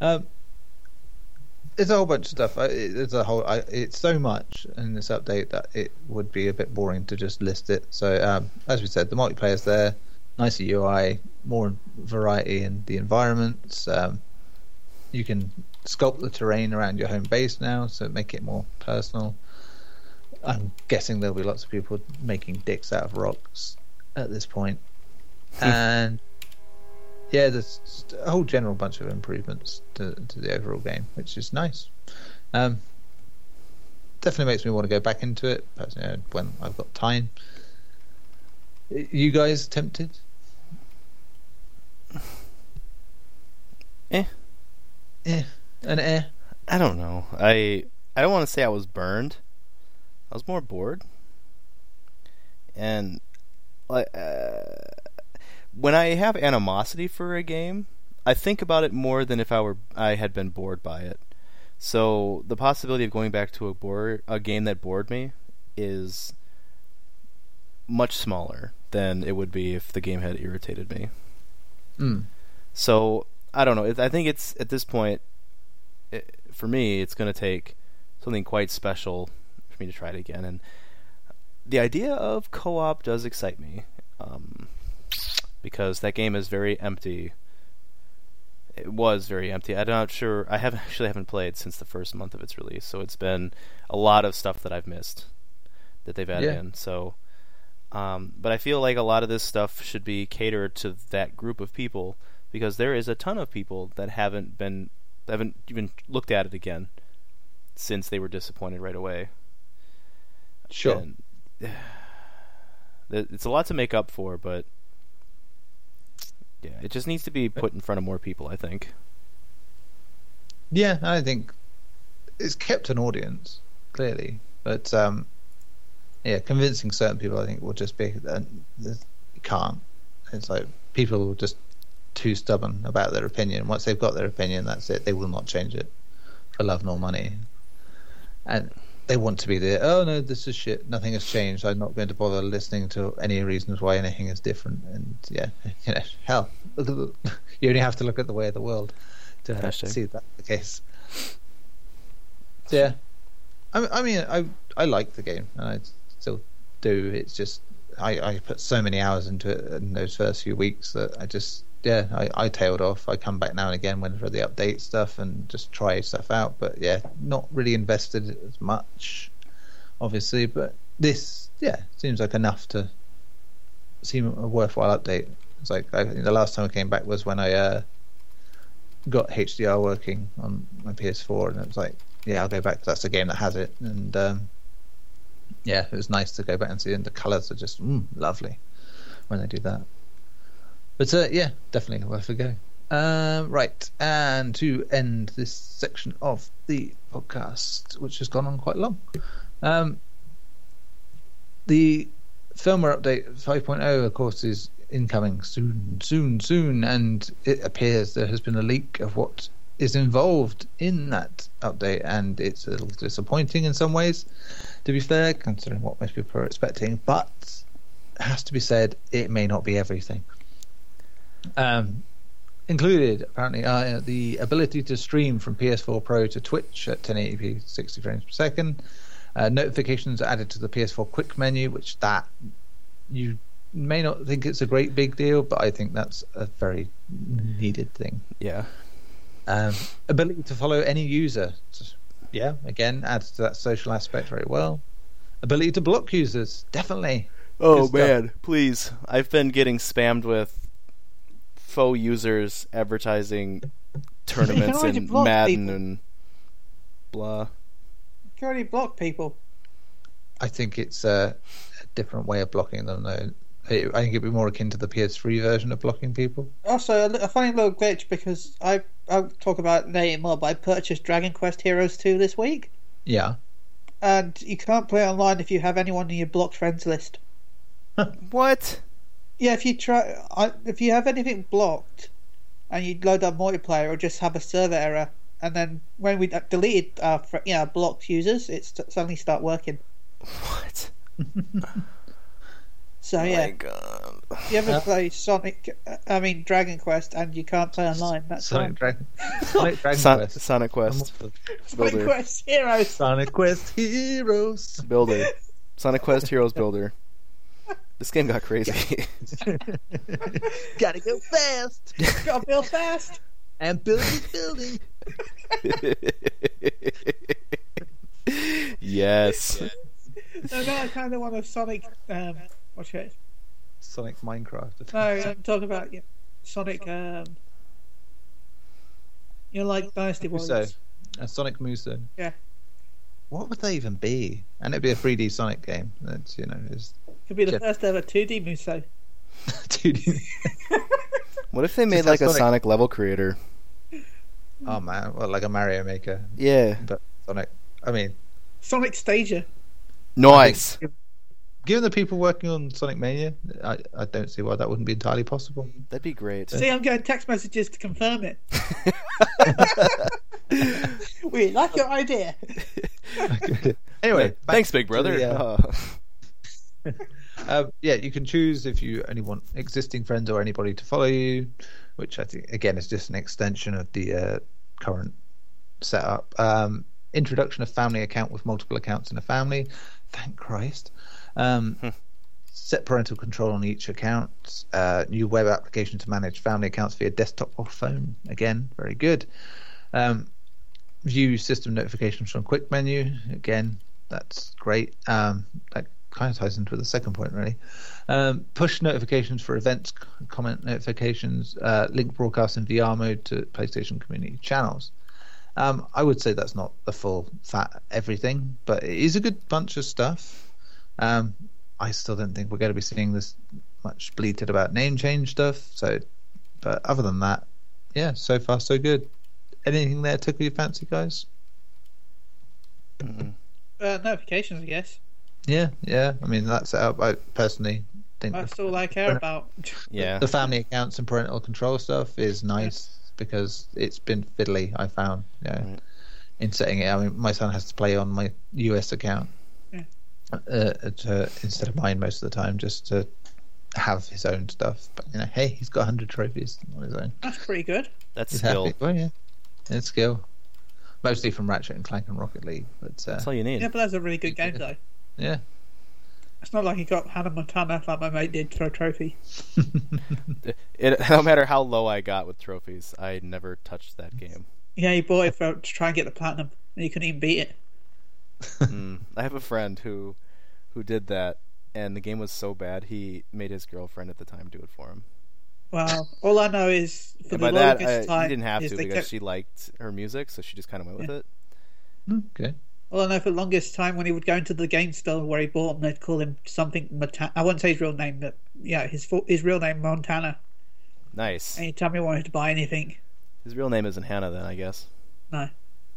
Um, it's a whole bunch of stuff. It's a whole. It's so much in this update that it would be a bit boring to just list it. So um, as we said, the multiplayer's there, nicer UI, more variety in the environments. Um, you can sculpt the terrain around your home base now, so make it more personal. I'm guessing there'll be lots of people making dicks out of rocks at this point. Hmm. and yeah, there's a whole general bunch of improvements to, to the overall game, which is nice. Um, definitely makes me want to go back into it, you know, when I've got time. You guys tempted? Eh. Eh. An eh. I don't know. I I don't want to say I was burned. I was more bored. And like uh, when I have animosity for a game, I think about it more than if I were I had been bored by it. So the possibility of going back to a bore a game that bored me is much smaller than it would be if the game had irritated me. Mm. So I don't know. I think it's at this point, it, for me, it's going to take something quite special for me to try it again. And the idea of co-op does excite me. Um, because that game is very empty. It was very empty. I'm not sure. I haven't [laughs] actually haven't played since the first month of its release, so it's been a lot of stuff that I've missed that they've added yeah. in. So, um, but I feel like a lot of this stuff should be catered to that group of people because there is a ton of people that haven't been haven't even looked at it again since they were disappointed right away. Sure. And, [sighs] [sighs] it's a lot to make up for, but yeah, it just needs to be put in front of more people. I think. Yeah, I think it's kept an audience clearly, but um, yeah, convincing certain people, I think, will just be uh, can't. It's like people are just too stubborn about their opinion. Once they've got their opinion, that's it. They will not change it for love nor money. And they want to be there. Oh no, this is shit. Nothing has changed. I'm not going to bother listening to any reasons why anything is different. And yeah, [laughs] you know, hell, look at the, you only have to look at the way of the world to Hashtag. see that the case. Yeah, I, I mean, I I like the game and I still do. It's just I, I put so many hours into it in those first few weeks that I just yeah I, I tailed off. I come back now and again when for the update stuff and just try stuff out. But yeah, not really invested as much, obviously. But this yeah seems like enough to seem a worthwhile update. It's like I think the last time I came back was when I uh, got HDR working on my PS4, and it was like yeah I'll go back that's the game that has it and. Um, yeah, it was nice to go back and see, and the colours are just mm, lovely when they do that. But uh, yeah, definitely worth a go. Um, right, and to end this section of the podcast, which has gone on quite long, um, the firmware update 5.0, of course, is incoming soon, soon, soon, and it appears there has been a leak of what is involved in that update, and it's a little disappointing in some ways to be fair, considering what most people are expecting. But has to be said, it may not be everything. Um, included, apparently, are the ability to stream from PS4 Pro to Twitch at 1080p 60 frames per second. Uh, notifications added to the PS4 Quick menu, which that you may not think it's a great big deal, but I think that's a very needed thing. Yeah. Um, ability to follow any user. Yeah, again, adds to that social aspect very well. Ability to block users, definitely. Oh Good stuff. man, please! I've been getting spammed with faux users advertising tournaments already in Madden people. and blah. You can already block people. I think it's a, a different way of blocking them, though. I I think it'd be more akin to the PS3 version of blocking people. Also, a, funny little glitch because I I'll talk about it later more. But I purchased Dragon Quest Heroes 2 this week, Yeah. and you can't play online if you have anyone in your blocked friends list. What? Yeah, if you try, I, if you have anything blocked, and you load up multiplayer, it'll just have a server error. And then when we deleted our fr- you know, blocked users, it st- suddenly start working. What? [laughs] So Oh yeah, my god. you ever play Sonic, uh, I mean Dragon Quest, and you can't play online, that's Sonic fine. Dragon, [laughs] Sonic Dragon Son- Quest. Sonic Quest Sonic Quest Heroes. Sonic Quest Heroes. Builder. Sonic Quest Heroes [laughs] Builder. This game got crazy. [laughs] Gotta go fast Gotta build fast. and build this building. [laughs] yes. No, no, I kind of want a Sonic. Um, what's it? Sonic Minecraft. No, I'm talking about yeah, Sonic. Um, you know, like Dynasty Musou. Warriors. A Sonic Musou. Yeah. What would they even be? And it'd be a 3D Sonic game. That's you know, is Could be the Yeah. first ever 2D Musou. [laughs] 2D. [laughs] What if they made Just like a Sonic. Sonic level creator? oh man, well, like a Mario Maker, Yeah. but Sonic. I mean, Sonic Stager. Nice. given the people working on Sonic Mania, I, I don't see why that wouldn't be entirely possible. That'd be great. See, I'm getting text messages to confirm it. [laughs] we like your idea. anyway, back Thanks, Big to Brother. the, uh, Oh. [laughs] Um, yeah, you can choose if you only want existing friends or anybody to follow you, which I think again is just an extension of the uh, current setup. Um, introduction of family account with multiple accounts in a family. Thank Christ. Um, set parental control on each account. Uh, new web application to manage family accounts via desktop or phone. Again, very good. Um, view system notifications from quick menu. Again, that's great. Um, that kind of ties into the second point, really. Um, push notifications for events, comment notifications, uh, link broadcast in VR mode to PlayStation community channels. Um, I would say that's not the full fat everything, but it is a good bunch of stuff. Um, I still don't think we're going to be seeing this much bleated about name change stuff. So, but other than that, yeah, so far so good. Anything there tickle your fancy, guys? Mm-mm. Uh, notifications, I guess. Yeah, yeah. I mean, that's out. I personally think That's all I care about. Yeah. [laughs] the family accounts and parental control stuff is nice because it's been fiddly. I found, yeah. Right. in setting it. I mean, my son has to play on my US account Yeah. uh, to, instead of mine most of the time, just to have his own stuff. But you know, hey, he's got 100 trophies on his own. That's pretty good. That's He's skill. happy. Well, yeah, it's skill. Mostly from Ratchet and Clank and Rocket League, but uh, That's all you need. Yeah, but that's a really good game though. Yeah. It's not like he got Hannah Montana like my mate did for a trophy. [laughs] It, no matter how low I got with trophies, I never touched that game. Yeah, he bought it for to try and get the platinum, and he couldn't even beat it. [laughs] Mm. I have a friend who who did that, and the game was so bad he made his girlfriend at the time do it for him. Well, all I know is for And the by that, longest I, time, he didn't have to because kept- she liked her music, so she just kind of went with it. okay. All I know for the longest time when he would go into the game store where he bought them, they'd call him something. Mata- I won't say his real name, but yeah, his his real name Montana. Nice. Anytime he wanted to buy anything, His real name isn't Hannah, then I guess. no.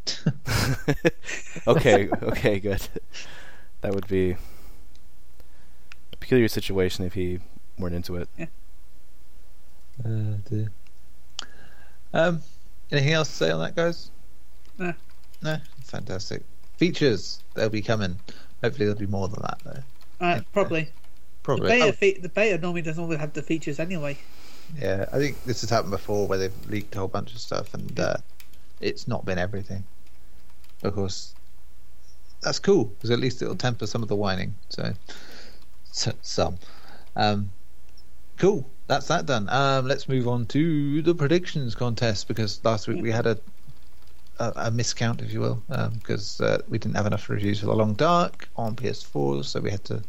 [laughs] okay, okay, good. That would be a peculiar situation if he weren't into it. Uh, dear. Um, anything else to say on that, guys? No. No, fantastic. Features they'll be coming. Hopefully, there'll be more than that though. Uh, probably. The Probably. beta, Oh, fe- the beta normally doesn't always have the features anyway. yeah, I think this has happened before where they've leaked a whole bunch of stuff and uh, it's not been everything. Of course, that's cool because at least it'll temper some of the whining. So, [laughs] so some. Um, cool. That's that done. Um, let's move on to the predictions contest because last week we had a a, a miscount, if you will, because uh, we didn't have enough reviews for The Long Dark on PS4, so we had to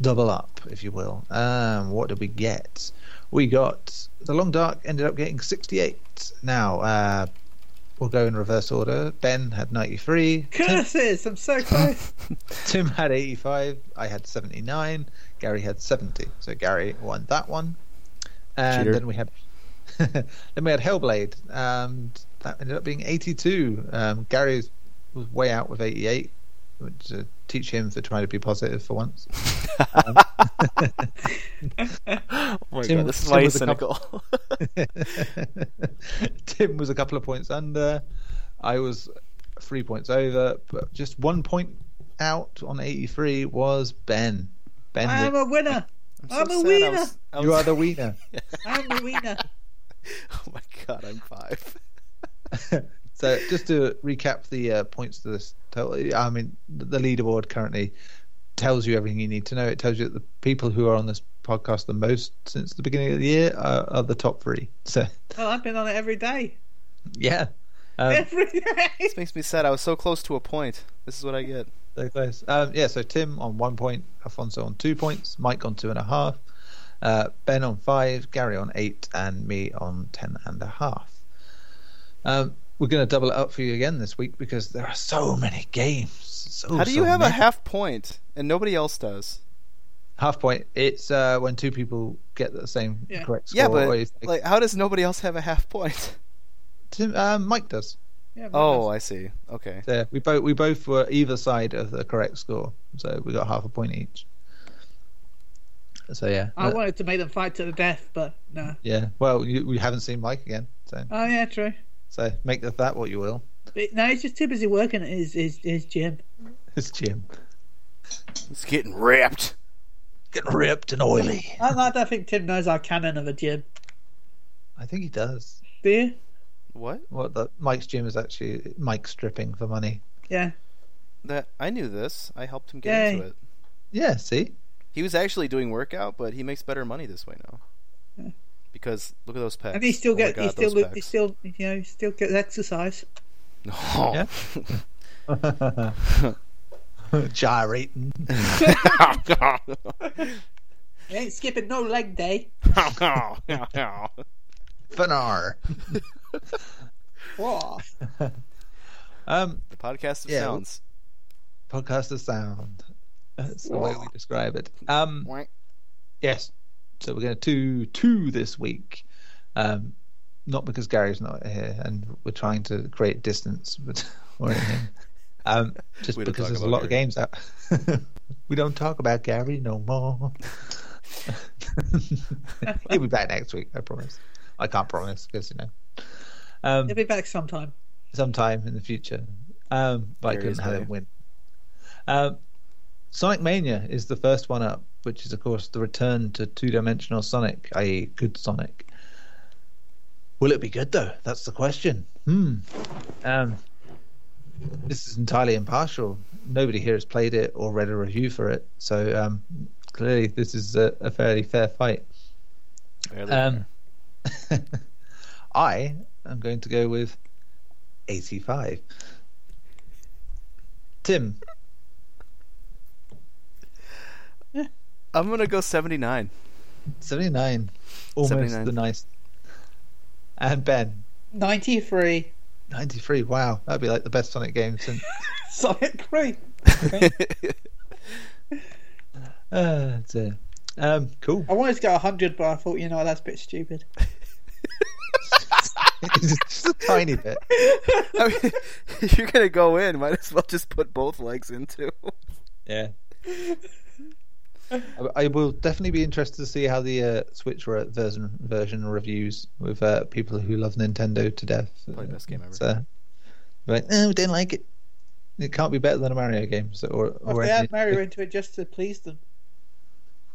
double up, if you will. Um, what did we get? We got The Long Dark ended up getting 68. Now, uh, we'll go in reverse order. Ben had 93. Tim, Curses! I'm so close. [laughs] [laughs] Tim had 85. I had 79. Gary had 70. So Gary won that one. And Cheater. then we had then we had Hellblade. Um, that ended up being 82. Um, Gary was way out with 88, which uh, teach him for trying to be positive for once. Um, [laughs] Oh my Tim- god, this is Tim why was he's couple- cynical. [laughs] Tim was a couple of points under. I was three points over, but just one point out on 83 was Ben. Ben, I'm a winner. I'm, I'm a sad. I was- I you are the winner. [laughs] I'm a winner. [laughs] oh my god, I'm five. [laughs] so just to recap the uh, points to this total, I mean the leaderboard currently tells you everything you need to know. It tells you that the people who are on this podcast the most since the beginning of the year are, are the top three. So Well, I've been on it every day. yeah, um, Every day. This makes me sad. I was so close to a point. This is what I get. so close. Um, yeah, so Tim on one point, Alfonso on two points, Mike on two and a half, uh, Ben on five, Gary on eight, and me on ten and a half. Um, we're going to double it up for you again this week because there are so many games. So, How do you so have a many. half point and nobody else does? half point? It's uh, when two people get the same Yeah. correct score. Yeah, but like- like, how does nobody else have a half point? Tim, um, Mike does. Yeah, Oh, I see. Okay. So we both we both were either side of the correct score, so we got half a point each. So yeah, I uh, wanted to make them fight to the death, but no. yeah. Well, you, we haven't seen Mike again, so Oh yeah, true. so make of that what you will. But, no, he's just too busy working at his his, his gym. It's Jim It's getting ripped. getting ripped and oily. I, I don't think Tim knows our canon of a gym. I think he does. Do you? What? What the Mike's gym is actually Mike stripping for money. Yeah. That I knew this. I helped him get Yay. into it. Yeah, see, He was actually doing workout, but he makes better money this way now. Yeah. Because look at those pecs. And he still Oh my get he still look he still you know he still gets exercise. Oh. Yeah. [laughs] gyrating. [laughs] He ain't skipping no leg day. Fanar. Whoa. [laughs] Um, the podcast of Yeah. sounds. podcast of sound. That's the way we describe it. Um, Yes. So we're going to two two this week. Um, not because Gary's not here, and we're trying to create distance [laughs] between him. Um, just because there's a about lot of games out. [laughs] we don't talk about Gary no more. [laughs] He'll be back next week. I promise. I can't promise because you know. Um, He'll be back sometime. sometime in the future. Um, but I couldn't is, have him win. Um, Sonic Mania is the first one up, which is of course the return to two-dimensional Sonic, i.e., good Sonic. Will it be good though? That's the question. Hmm. Um, this is entirely impartial. Nobody here has played it or read a review for it, so um, clearly this is a, a fairly fair fight. Fairly Um, [laughs] I am going to go with 85. Tim, I'm gonna go 79. 79. Almost 79. the nice. And Ben, 93. 93. Wow, that'd be like the best Sonic game since. [laughs] Sonic 3. Uh, [laughs] dear. Um, cool. I wanted to go 100, but I thought, you know, that's a bit stupid. [laughs] Just a tiny bit. I mean, if you're gonna go in, might as well just put both legs into. Yeah. I, I will definitely be interested to see how the uh, Switch re- version version reviews with uh, people who love Nintendo to death. Probably best game ever. It's, uh, like, no, we didn't like it. It can't be better than a Mario game. So, or, Well, or if they any- had Mario into it just to please them.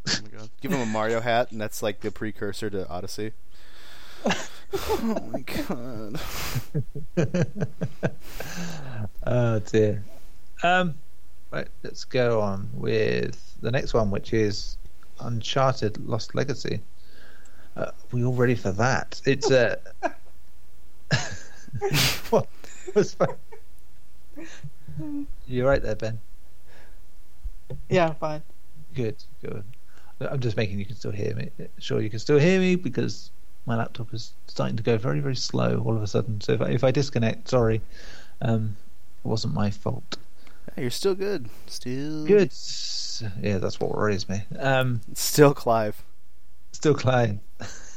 Oh my god. Give him a Mario hat, and that's like the precursor to Odyssey. [laughs] oh my god. [laughs] oh dear. Um, right, let's go on with the next one, which is Uncharted: Lost Legacy. Uh, we all ready for that? It's uh... [laughs] what was? You're right there, Ben. Yeah, fine. Good, good. I'm just making you can still hear me. Sure, you can still hear me because my laptop is starting to go very, very slow all of a sudden. So if I, if I disconnect, sorry, um, it wasn't my fault. You're still good. Still Good. Yeah, that's what worries me. Um, Still Clive. still Clive.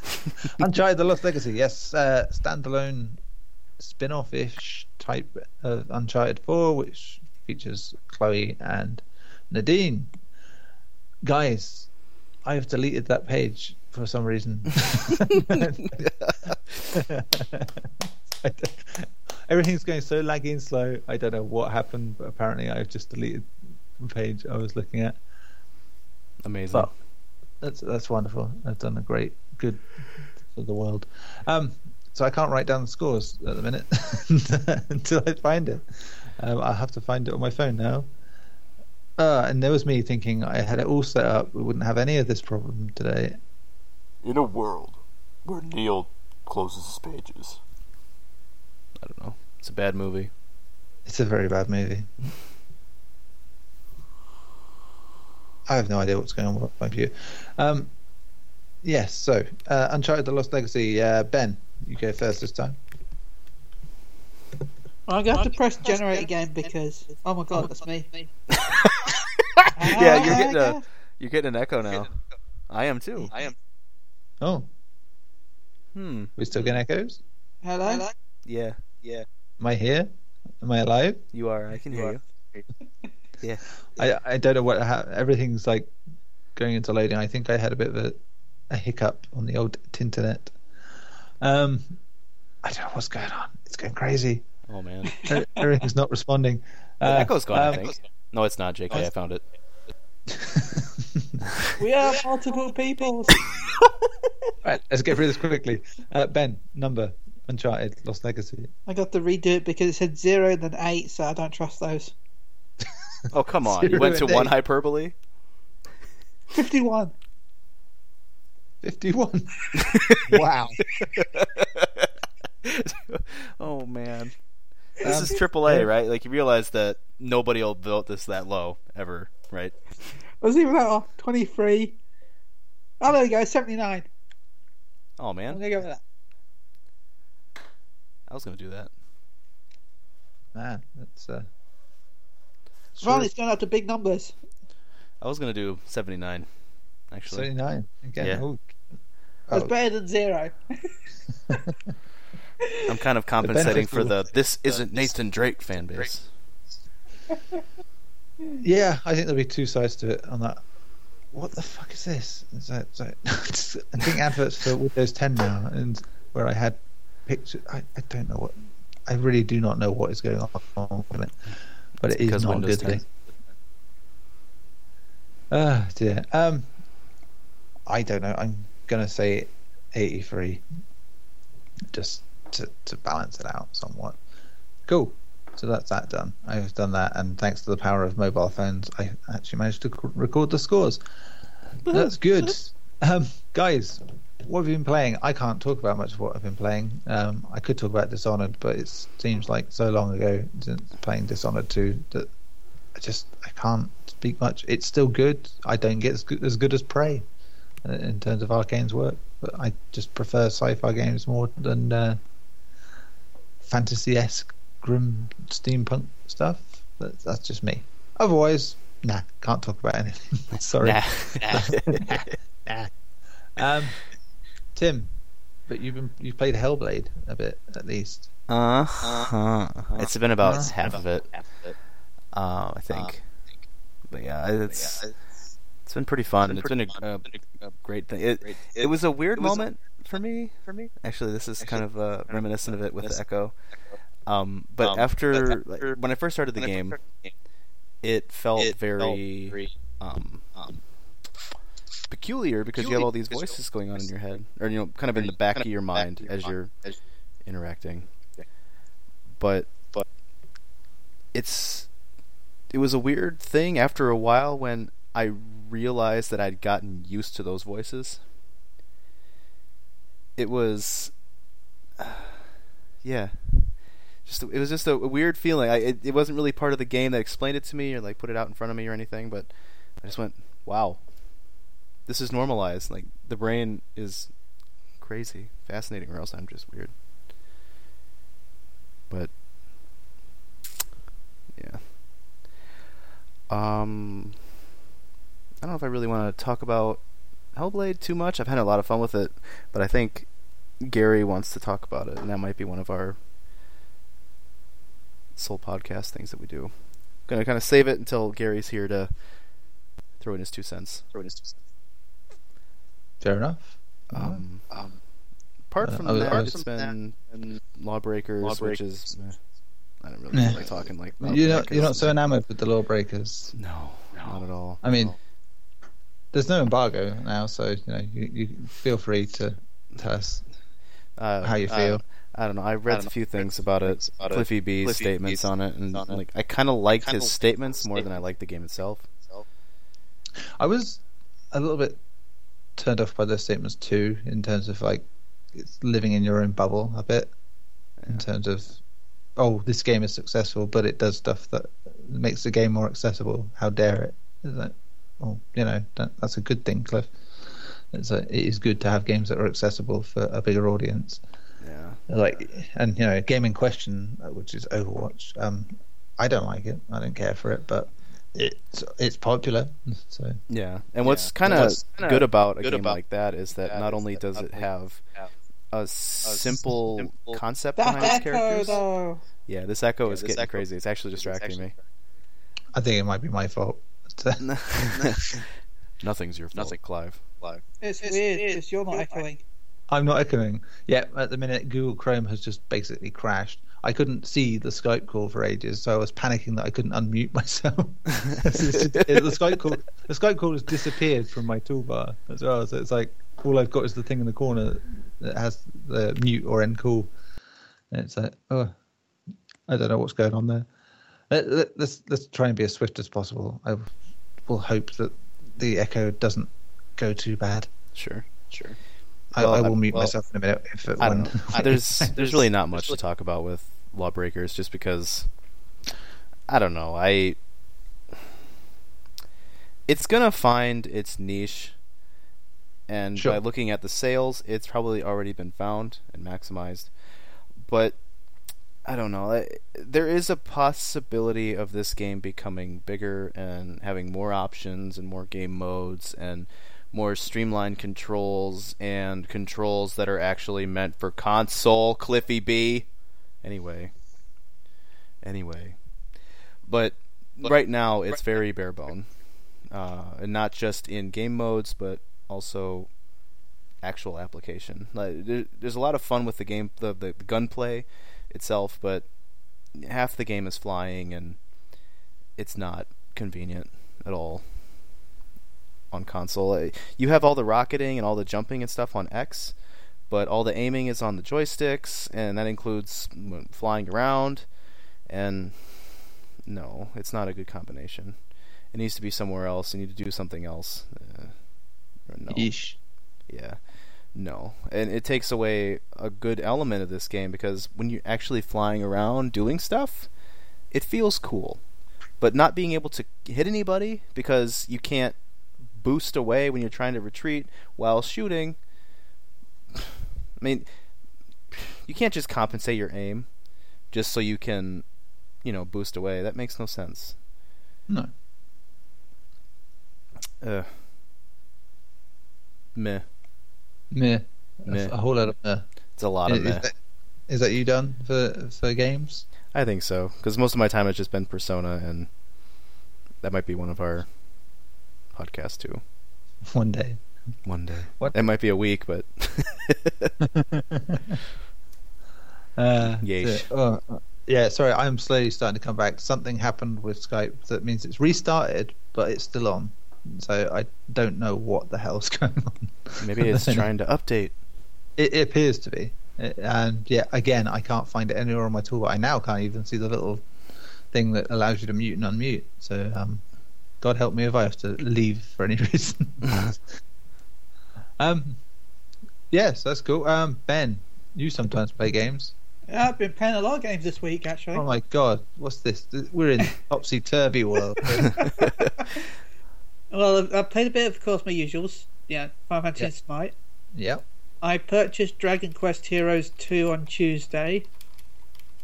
[laughs] Uncharted: The Lost Legacy. Yes, uh, standalone spin-off-ish type of Uncharted 4, which features Chloe and Nadine. Guys, I have deleted that page for some reason. [laughs] [laughs] Everything's going so laggy and slow. I don't know what happened, but apparently I've just deleted the page I was looking at. Amazing. Well, that's that's wonderful. I've done a great good for the world. Um, so I can't write down the scores at the minute [laughs] until I find it. Um, I'll have to find it on my phone now. Uh, and there was me thinking I had it all set up. We wouldn't have any of this problem today. In a world where Neil closes his pages, I don't know. It's a bad movie. It's a very bad movie. I have no idea what's going on with my view. Um, yes, so uh, Uncharted: The Lost Legacy. Uh, ben, you go first this time. I'm going to have to press generate again because, oh my god, that's me. [laughs] yeah, you're getting a you're getting an echo now. I am too. I am. Oh, Hmm. we still getting echoes? Hello? Yeah, Am I here? Am I alive? you are. I can hear you. yeah. [laughs] I I don't know what ha- everything's like going into loading. I think I had a bit of a, a hiccup on the old internet. Um, I don't know what's going on. It's going crazy. Oh man. [laughs] Everything's not responding. The Uh, echo's gone. I um, think. No, it's not. JK, I found it. [laughs] We are multiple people. right, let's get through this quickly. Uh, ben, number Uncharted, Lost Legacy. I got to redo it because it said zero and then eight, so I don't trust those. Oh come [laughs] on! You went to one eight. hyperbole. 51. Fifty-one. [laughs] wow. [laughs] oh man. This Um, is AAA, right? Like you realize that nobody will build this that low ever, right? I was even that oh, 23. Oh, there we go, 79. Oh I'm man, going to go with that. I was gonna do that. Man, that's uh. Ron, it's going out to big numbers. I was gonna do seventy nine. Actually, Seventy-nine again. Yeah. Oh. That's Oh. better than zero. [laughs] I'm kind of compensating benefits for the "this isn't Nathan Drake" fan base. Yeah, I think there'll be two sides to it on that. What the fuck is this? Is that, is that, [laughs] I'm doing adverts for Windows 10 now, and where I had pictures. I, I don't know what. I really do not know what is going on with it, but it is because not a good 10. thing. Ah, dear. Um, I don't know. I'm gonna say 83, just to to balance it out somewhat. Cool. So that's that done. I've done that, and thanks to the power of mobile phones, I actually managed to record the scores. [laughs] That's good. Um, guys, what have you been playing? I can't talk about much of what I've been playing. Um, I could talk about Dishonored, but it seems like so long ago since playing Dishonored 2 that I just I can't speak much. It's still good. I don't get as good as, good as Prey uh, in terms of Arkane's work, but I just prefer sci-fi games more than uh, fantasy-esque, grim steampunk stuff. That's, that's just me. Otherwise, nah, can't talk about anything. [laughs] Sorry. Nah. [laughs] Nah. [laughs] Um, Tim, but you've been you've played Hellblade a bit at least. Uh huh. It's been about Uh-huh. half of it, uh, I think. But yeah, it's it's been pretty fun. It's been a, a, a great thing. It it was a weird moment for me. For me, actually, this is kind of uh, reminiscent of it with the Echo. Um, but after like, when I first started the game, it felt very um, peculiar because you have all these voices going on in your head, or you know, kind of in the back of your mind as you're interacting. But but it's it was a weird thing after a while when I realized that I'd gotten used to those voices. It was [sighs] yeah. Just it was just a, a weird feeling. I it, it wasn't really part of the game that explained it to me or like put it out in front of me or anything, but I just went, "Wow. This is normalized. Like the brain is crazy, fascinating, or else I'm just weird." But yeah. Um I don't know if I really want to talk about Hellblade too much. I've had a lot of fun with it, but I think Gary wants to talk about it, and that might be one of our soul podcast things that we do. I'm gonna kind of save it until Gary's here to throw in his two cents. Throw in his two cents. Fair enough. Um, apart Uh, from was- that, was- it's been Lawbreakers, which is eh, I don't really Meh. like talking like You're not you're not so enamored with the Lawbreakers. No, not at all. I mean, there's no embargo now, so you know you, you feel free to tell us uh, how you uh, feel. I don't know. I read a few things about it, Cliffy B's statements on it, and like I kind of liked his statements more than I liked the game itself. I was a little bit turned off by those statements too, in terms of like it's living in your own bubble a bit, in Yeah. terms of oh this game is successful, but it does stuff that makes the game more accessible. How dare it? Is that well, you know that, that's a good thing, Cliff. It's it is good to have games that are accessible for a bigger audience. Yeah, like and you know game in question which is overwatch um i don't like it i don't care for it but it's it's popular so yeah. And what's Yeah. kind of good about a good game about like that is that that not only does it have have a simple simple concept behind its characters. though. Yeah, this echo Yeah, is this getting echo crazy. It's actually is distracting actually me. i think it might be my fault [laughs] Nothing's your fault, Nothing. Clive. It's, weird because you're not echoing. i'm not echoing yeah at the minute google chrome has just basically crashed i couldn't see the skype call for ages so i was panicking that i couldn't unmute myself. [laughs] The skype call the skype call has disappeared from my toolbar as well. So it's like all i've got is the thing in the corner that has the mute or end call. And it's like oh i don't know what's going on there. Let- let- let's let's try and be as swift as possible. I will hope that the echo doesn't go too bad. Sure. Sure. I, Well, I will I- mute well, myself in a minute if it I don't know. [laughs] There's there's really not much to talk about with Lawbreakers, just because I don't know. I it's gonna find its niche, and Sure. by looking at the sales, it's probably already been found and maximized. But I don't know. I- There is a possibility of this game becoming bigger and having more options and more game modes and more streamlined controls and controls that are actually meant for console. Cliffy B. Anyway. Anyway. But right now it's very bare bone, uh, and not just in game modes, but also actual application. Like, there, there's a lot of fun with the game, the, the, the gunplay, itself, but half the game is flying and it's not convenient at all on console. Uh, You have all the rocketing and all the jumping and stuff on X, but all the aiming is on the joysticks, and that includes flying around. And no, it's not a good combination. It needs to be somewhere else. You need to do something else. Uh, no. Yeesh. Yeah. No. And it takes away a good element of this game because when you're actually flying around doing stuff, it feels cool. But not being able to hit anybody because you can't boost away when you're trying to retreat while shooting. I mean, you can't just compensate your aim just so you can, you know, boost away. That makes no sense. No. Uh, meh. Meh. Meh. A, whole lot of meh. It's a lot Is, of meh. is that, is that you done for for games? I think so because most of my time has just been Persona, and that might be one of our podcasts too. One day. One day. What? It might be a week, but [laughs] [laughs] Uh, Yeesh. so- oh, yeah, sorry, I'm slowly starting to come back. Something happened with Skype that means it's restarted, but it's still on. So I don't know what the hell's [laughs] going on. maybe it's trying to update. It, it appears to be, It- and yeah, again, I can't find it anywhere on my toolbar. I now can't even see the little thing that allows you to mute and unmute. So, um, God help me if I have to leave for any [laughs] reason. um, yes, that's cool. Um, Ben, you sometimes play games. Yeah, I've been playing a lot of games this week actually. Oh my God, what's this? We're in [laughs] topsy turvy world. [laughs] Well, I've, I've played a bit of, of course, my usuals. Yeah, Final Fantasy Yeah. and Smite. yep. I purchased Dragon Quest Heroes 2 on Tuesday.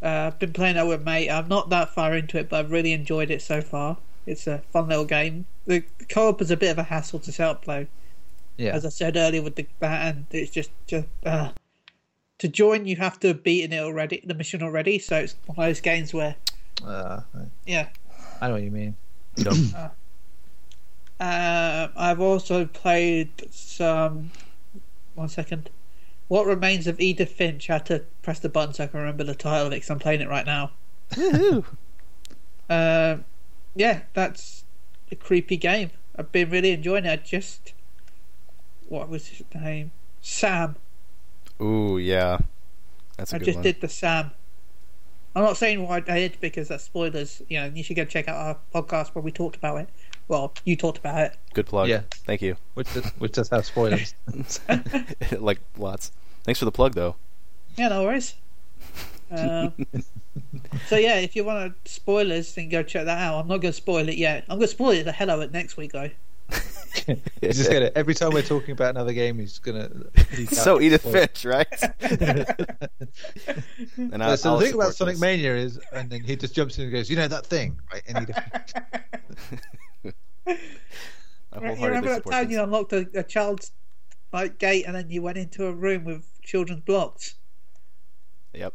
Uh, I've been playing that with mate. I'm not that far into it, but I've really enjoyed it so far. It's a fun little game. The co-op is a bit of a hassle to set up though. Yeah. As I said earlier with the that, and it's just just uh, to join you have to have beaten it already, the mission already. So it's one of those games where Uh, yeah. I know what you mean. [coughs] Uh, I've also played some. One second. What remains of Edith Finch? I had to press the button so I can remember the title of it because I'm playing it right now. Woohoo! Um, yeah, that's a creepy game. I've been really enjoying it. I just. What was his name? Sam. Ooh, yeah. That's a I good just one. did the Sam. I'm not saying what I did because that's spoilers. You know, you should go check out our podcast where we talked about it. Well, you talked about it. Good plug. Yeah. Thank you. Which does, which does have spoilers. [laughs] [laughs] like lots. Thanks for the plug, though. Yeah, no worries. Um, [laughs] [laughs] so yeah, if you want to spoilers, then go check that out. I'm not going to spoil it yet. I'm going to spoil it the hell out of it next week, though. [laughs] he's just gonna every time we're talking about another game, he's gonna. so Edith Spoil- Finch, right? [laughs] and I, so I'll the thing about support Sonic. Mania is, and then he just jumps in and goes, "You know that thing, right?" And Edith, I you remember that time this. you unlocked a, a child's like gate and then you went into a room with children's blocks? Yep.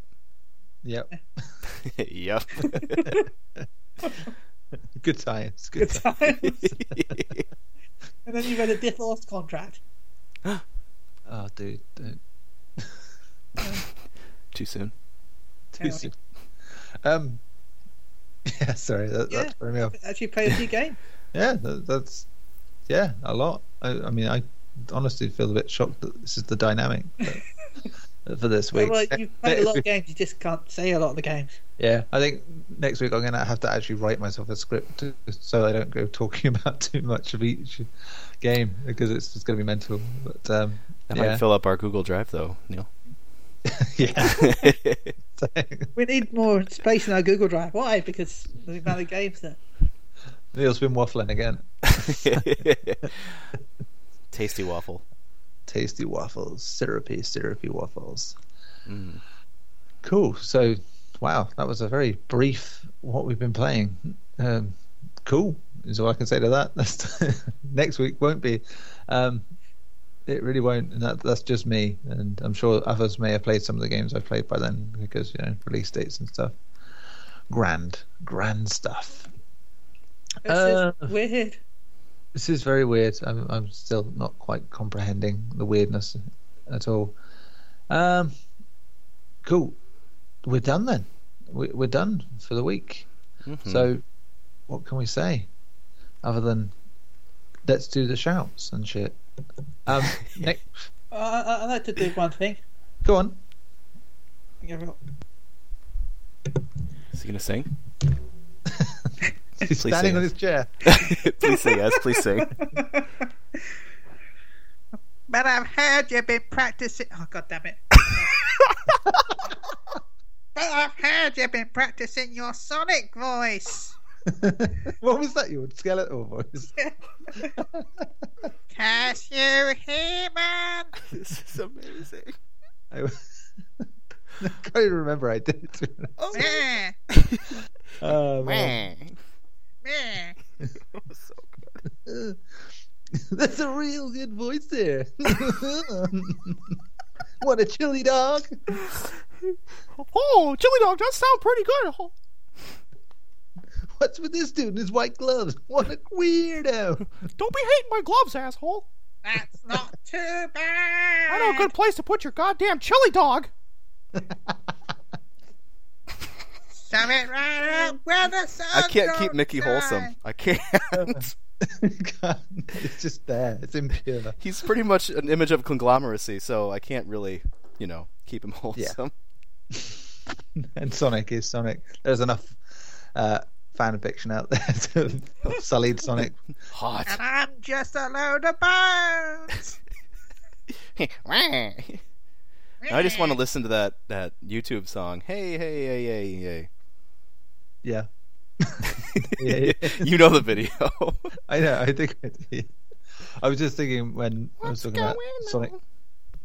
Yep, [laughs] yep. [laughs] good science, good. Good science. times. and then you read a Diff Lost contract. [gasps] Oh, dude, don't. [laughs] Too soon. Too Yeah. soon. Um, yeah, sorry, that, Yeah. that's throwing me off. Actually, played a few games. Yeah, that, that's yeah, a lot. I, I mean, I honestly feel a bit shocked that this is the dynamic for, for this week. well, you've played a lot of games. You just can't say a lot of the games. Yeah, I think next week I'm going to have to actually write myself a script so I don't go talking [laughs] about too much of each game because it's just going to be mental. But um, That yeah, might fill up our Google Drive, though, Neil. [laughs] yeah. [laughs] We need more space in our Google Drive. Why? Because of the amount of games that. Neil's been waffling again. Tasty waffle. Tasty waffles, syrupy, syrupy waffles. Mm. Cool. So, wow, that was a very brief what we've been playing. Um, cool is all I can say to that. [laughs] That's next week won't be. Um, it really won't, and that, that's just me. And I'm sure others may have played some of the games I've played by then because you know release dates and stuff. Grand, grand stuff. It's Uh, just weird. This is very weird. I'm, I'm still not quite comprehending the weirdness at all. Um, cool. we're done then. We, we're done for the week. Mhm. So, what can we say other than let's do the shouts and shit? Um, [laughs] Nick, Uh, I- I'd like to do one thing. go on. is he gonna sing? He's [laughs] Please standing on yes. his chair. [laughs] please say yes. Please sing. [laughs] But I've heard you've been practicing. Oh god damn it! but I've heard you've been practicing your Sonic voice. what was that? Your skeletal voice? Can you hear, man? this is amazing. I, I can't even remember I did. Oh, Meh, Oh, man. Meh. so good. That's a real good voice there. [laughs] what a chili dog. Oh, chili dog does sound pretty good. Oh, [laughs] What's with this dude in his white gloves? What a weirdo. Don't be hating my gloves, asshole. That's not too bad. I know a good place to put your goddamn chili dog. [laughs] Shove it right up where the sun I can't keep don't Mickey shine. wholesome. I can't. [laughs] God, it's just there. It's impure. He's pretty much an image of conglomeracy, so I can't really, you know, keep him wholesome. [laughs] and Sonic is Sonic. There's enough uh, fan fiction out there [laughs] to sullied Sonic. Hot. And I'm just a load of bones. I just want to listen to that that YouTube song. Hey, hey, hey, hey, hey. Yeah. yeah, [laughs] yeah. you know the video. [laughs] I know. I think I. I was just thinking when I was talking about going Sonic.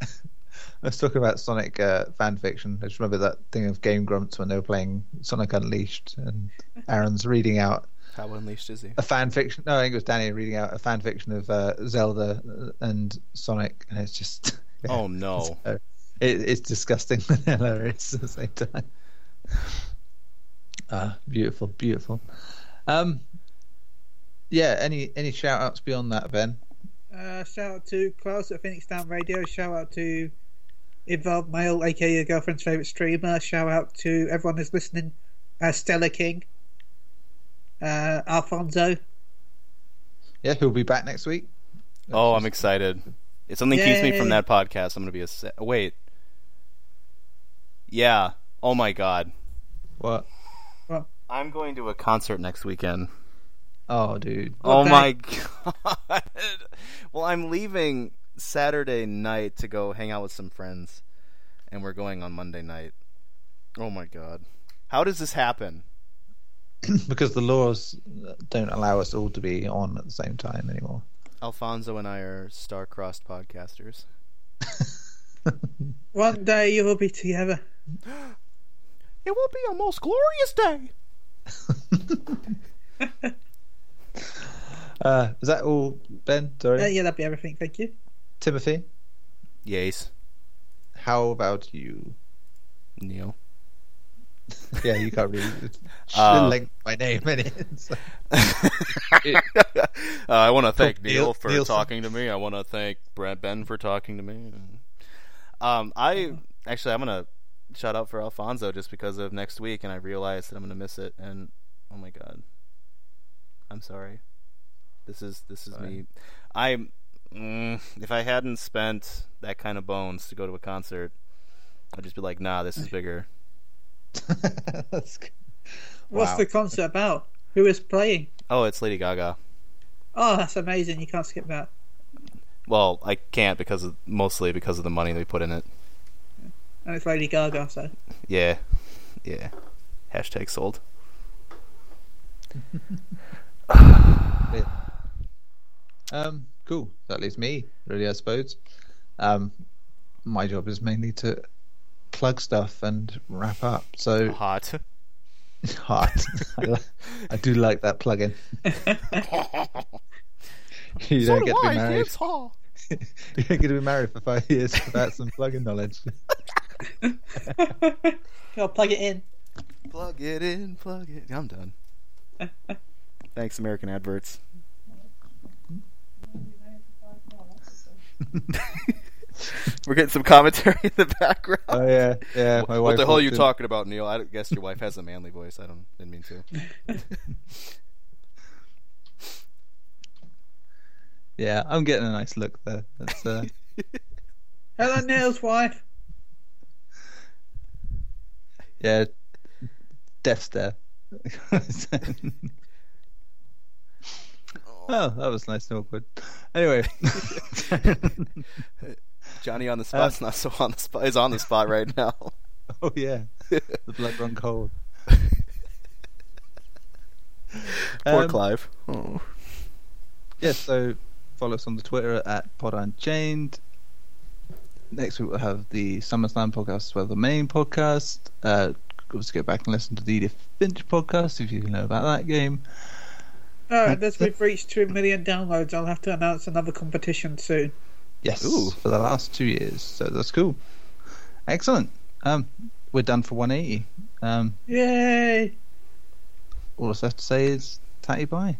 [laughs] I was talking about Sonic uh, fan fiction. I just remember that thing of Game Grumps when they were playing Sonic Unleashed, and Arin's reading out How unleashed is he? a fan fiction. No, I think it was Danny reading out a fan fiction of uh, Zelda and Sonic, and it's just Oh no. So, it, it's disgusting and hilarious at the same time. Ah, beautiful, beautiful. Um, yeah. Any any shout outs beyond that, Ben? Uh, shout out to Klaus at Phoenix Down Radio. Shout out to Involved Male, aka your girlfriend's favourite streamer. Shout out to everyone who's listening. Uh, Stella King. Uh, Alfonso. Yeah, who'll be back next week? Oh, I'm excited. If something keeps me from that podcast, I'm gonna be a se- wait. Yeah. Oh my god. What? I'm going to a concert next weekend. Oh, dude. Oh What my god. [laughs] well, I'm leaving Saturday night to go hang out with some friends, and we're going on Monday night. Oh my god. How does this happen? [clears throat] because the laws don't allow us all to be on at the same time anymore. Alfonso and I are star-crossed podcasters. [laughs] One day you will be together. [gasps] It will be a most glorious day. [laughs] uh, is that all, Ben? Sorry, Uh, yeah, that'd be everything. Thank you. Timothy. Yes, How about you? Neil. [laughs] Yeah, you can't really [laughs] Uh, link my name in it. so- uh, I want to thank Neil- Neil for Nielsen. talking to me. I want to thank Brad Ben for talking to me. Um, I actually I'm gonna shout out for Alfonso just because of next week, and I realized that I'm gonna miss it. And oh my god, I'm sorry. This is this is me. I mm, if I hadn't spent that kind of bones to go to a concert, I'd just be like, nah, this is bigger. [laughs] What's Wow. the concert about? Who is playing? Oh, it's Lady Gaga. Oh, that's amazing. You can't skip that. Well, I can't because of mostly because of the money they put in it. And it's Lady Gaga, so. Yeah, yeah. Hashtag sold. [laughs] Um, cool. That leaves me, really, I suppose. Um, my job is mainly to plug stuff and wrap up. So Hot. [laughs] hot. I, I do like that plug-in. [laughs] you don't get to be married. You don't get to be married for five years without some plug-in knowledge. Go plug it in. Plug it in, plug it. I'm done. [laughs] Thanks, American Adverts. [laughs] We're getting some commentary in the background. Oh yeah, yeah. What- my what wife the hell are you walked in. talking about, Neil? I guess your wife has a manly voice. I don't didn't mean to. [laughs] Yeah, I'm getting a nice look there. That's uh, Hello, Neil's wife. Yeah, death stare. [laughs] oh, that was nice and awkward. Anyway, [laughs] Johnny on the Uh, spot's not so on the spot. Is on the spot right now. [laughs] oh yeah, the blood run cold. Poor Um, Clive. Oh. Yes, so follow us on the Twitter at Pod Unchained. Next week we'll have the SummerSlam podcast as well, the main podcast. Uh, also go back and listen to the Edith Finch podcast if you know about that game. Alright, as we've reached 2 million downloads, I'll have to announce another competition soon. Yes, Ooh. for the last two years. So that's cool. Excellent. Um, we're done for 180. Um, Yay! all I have to say is tatty bye.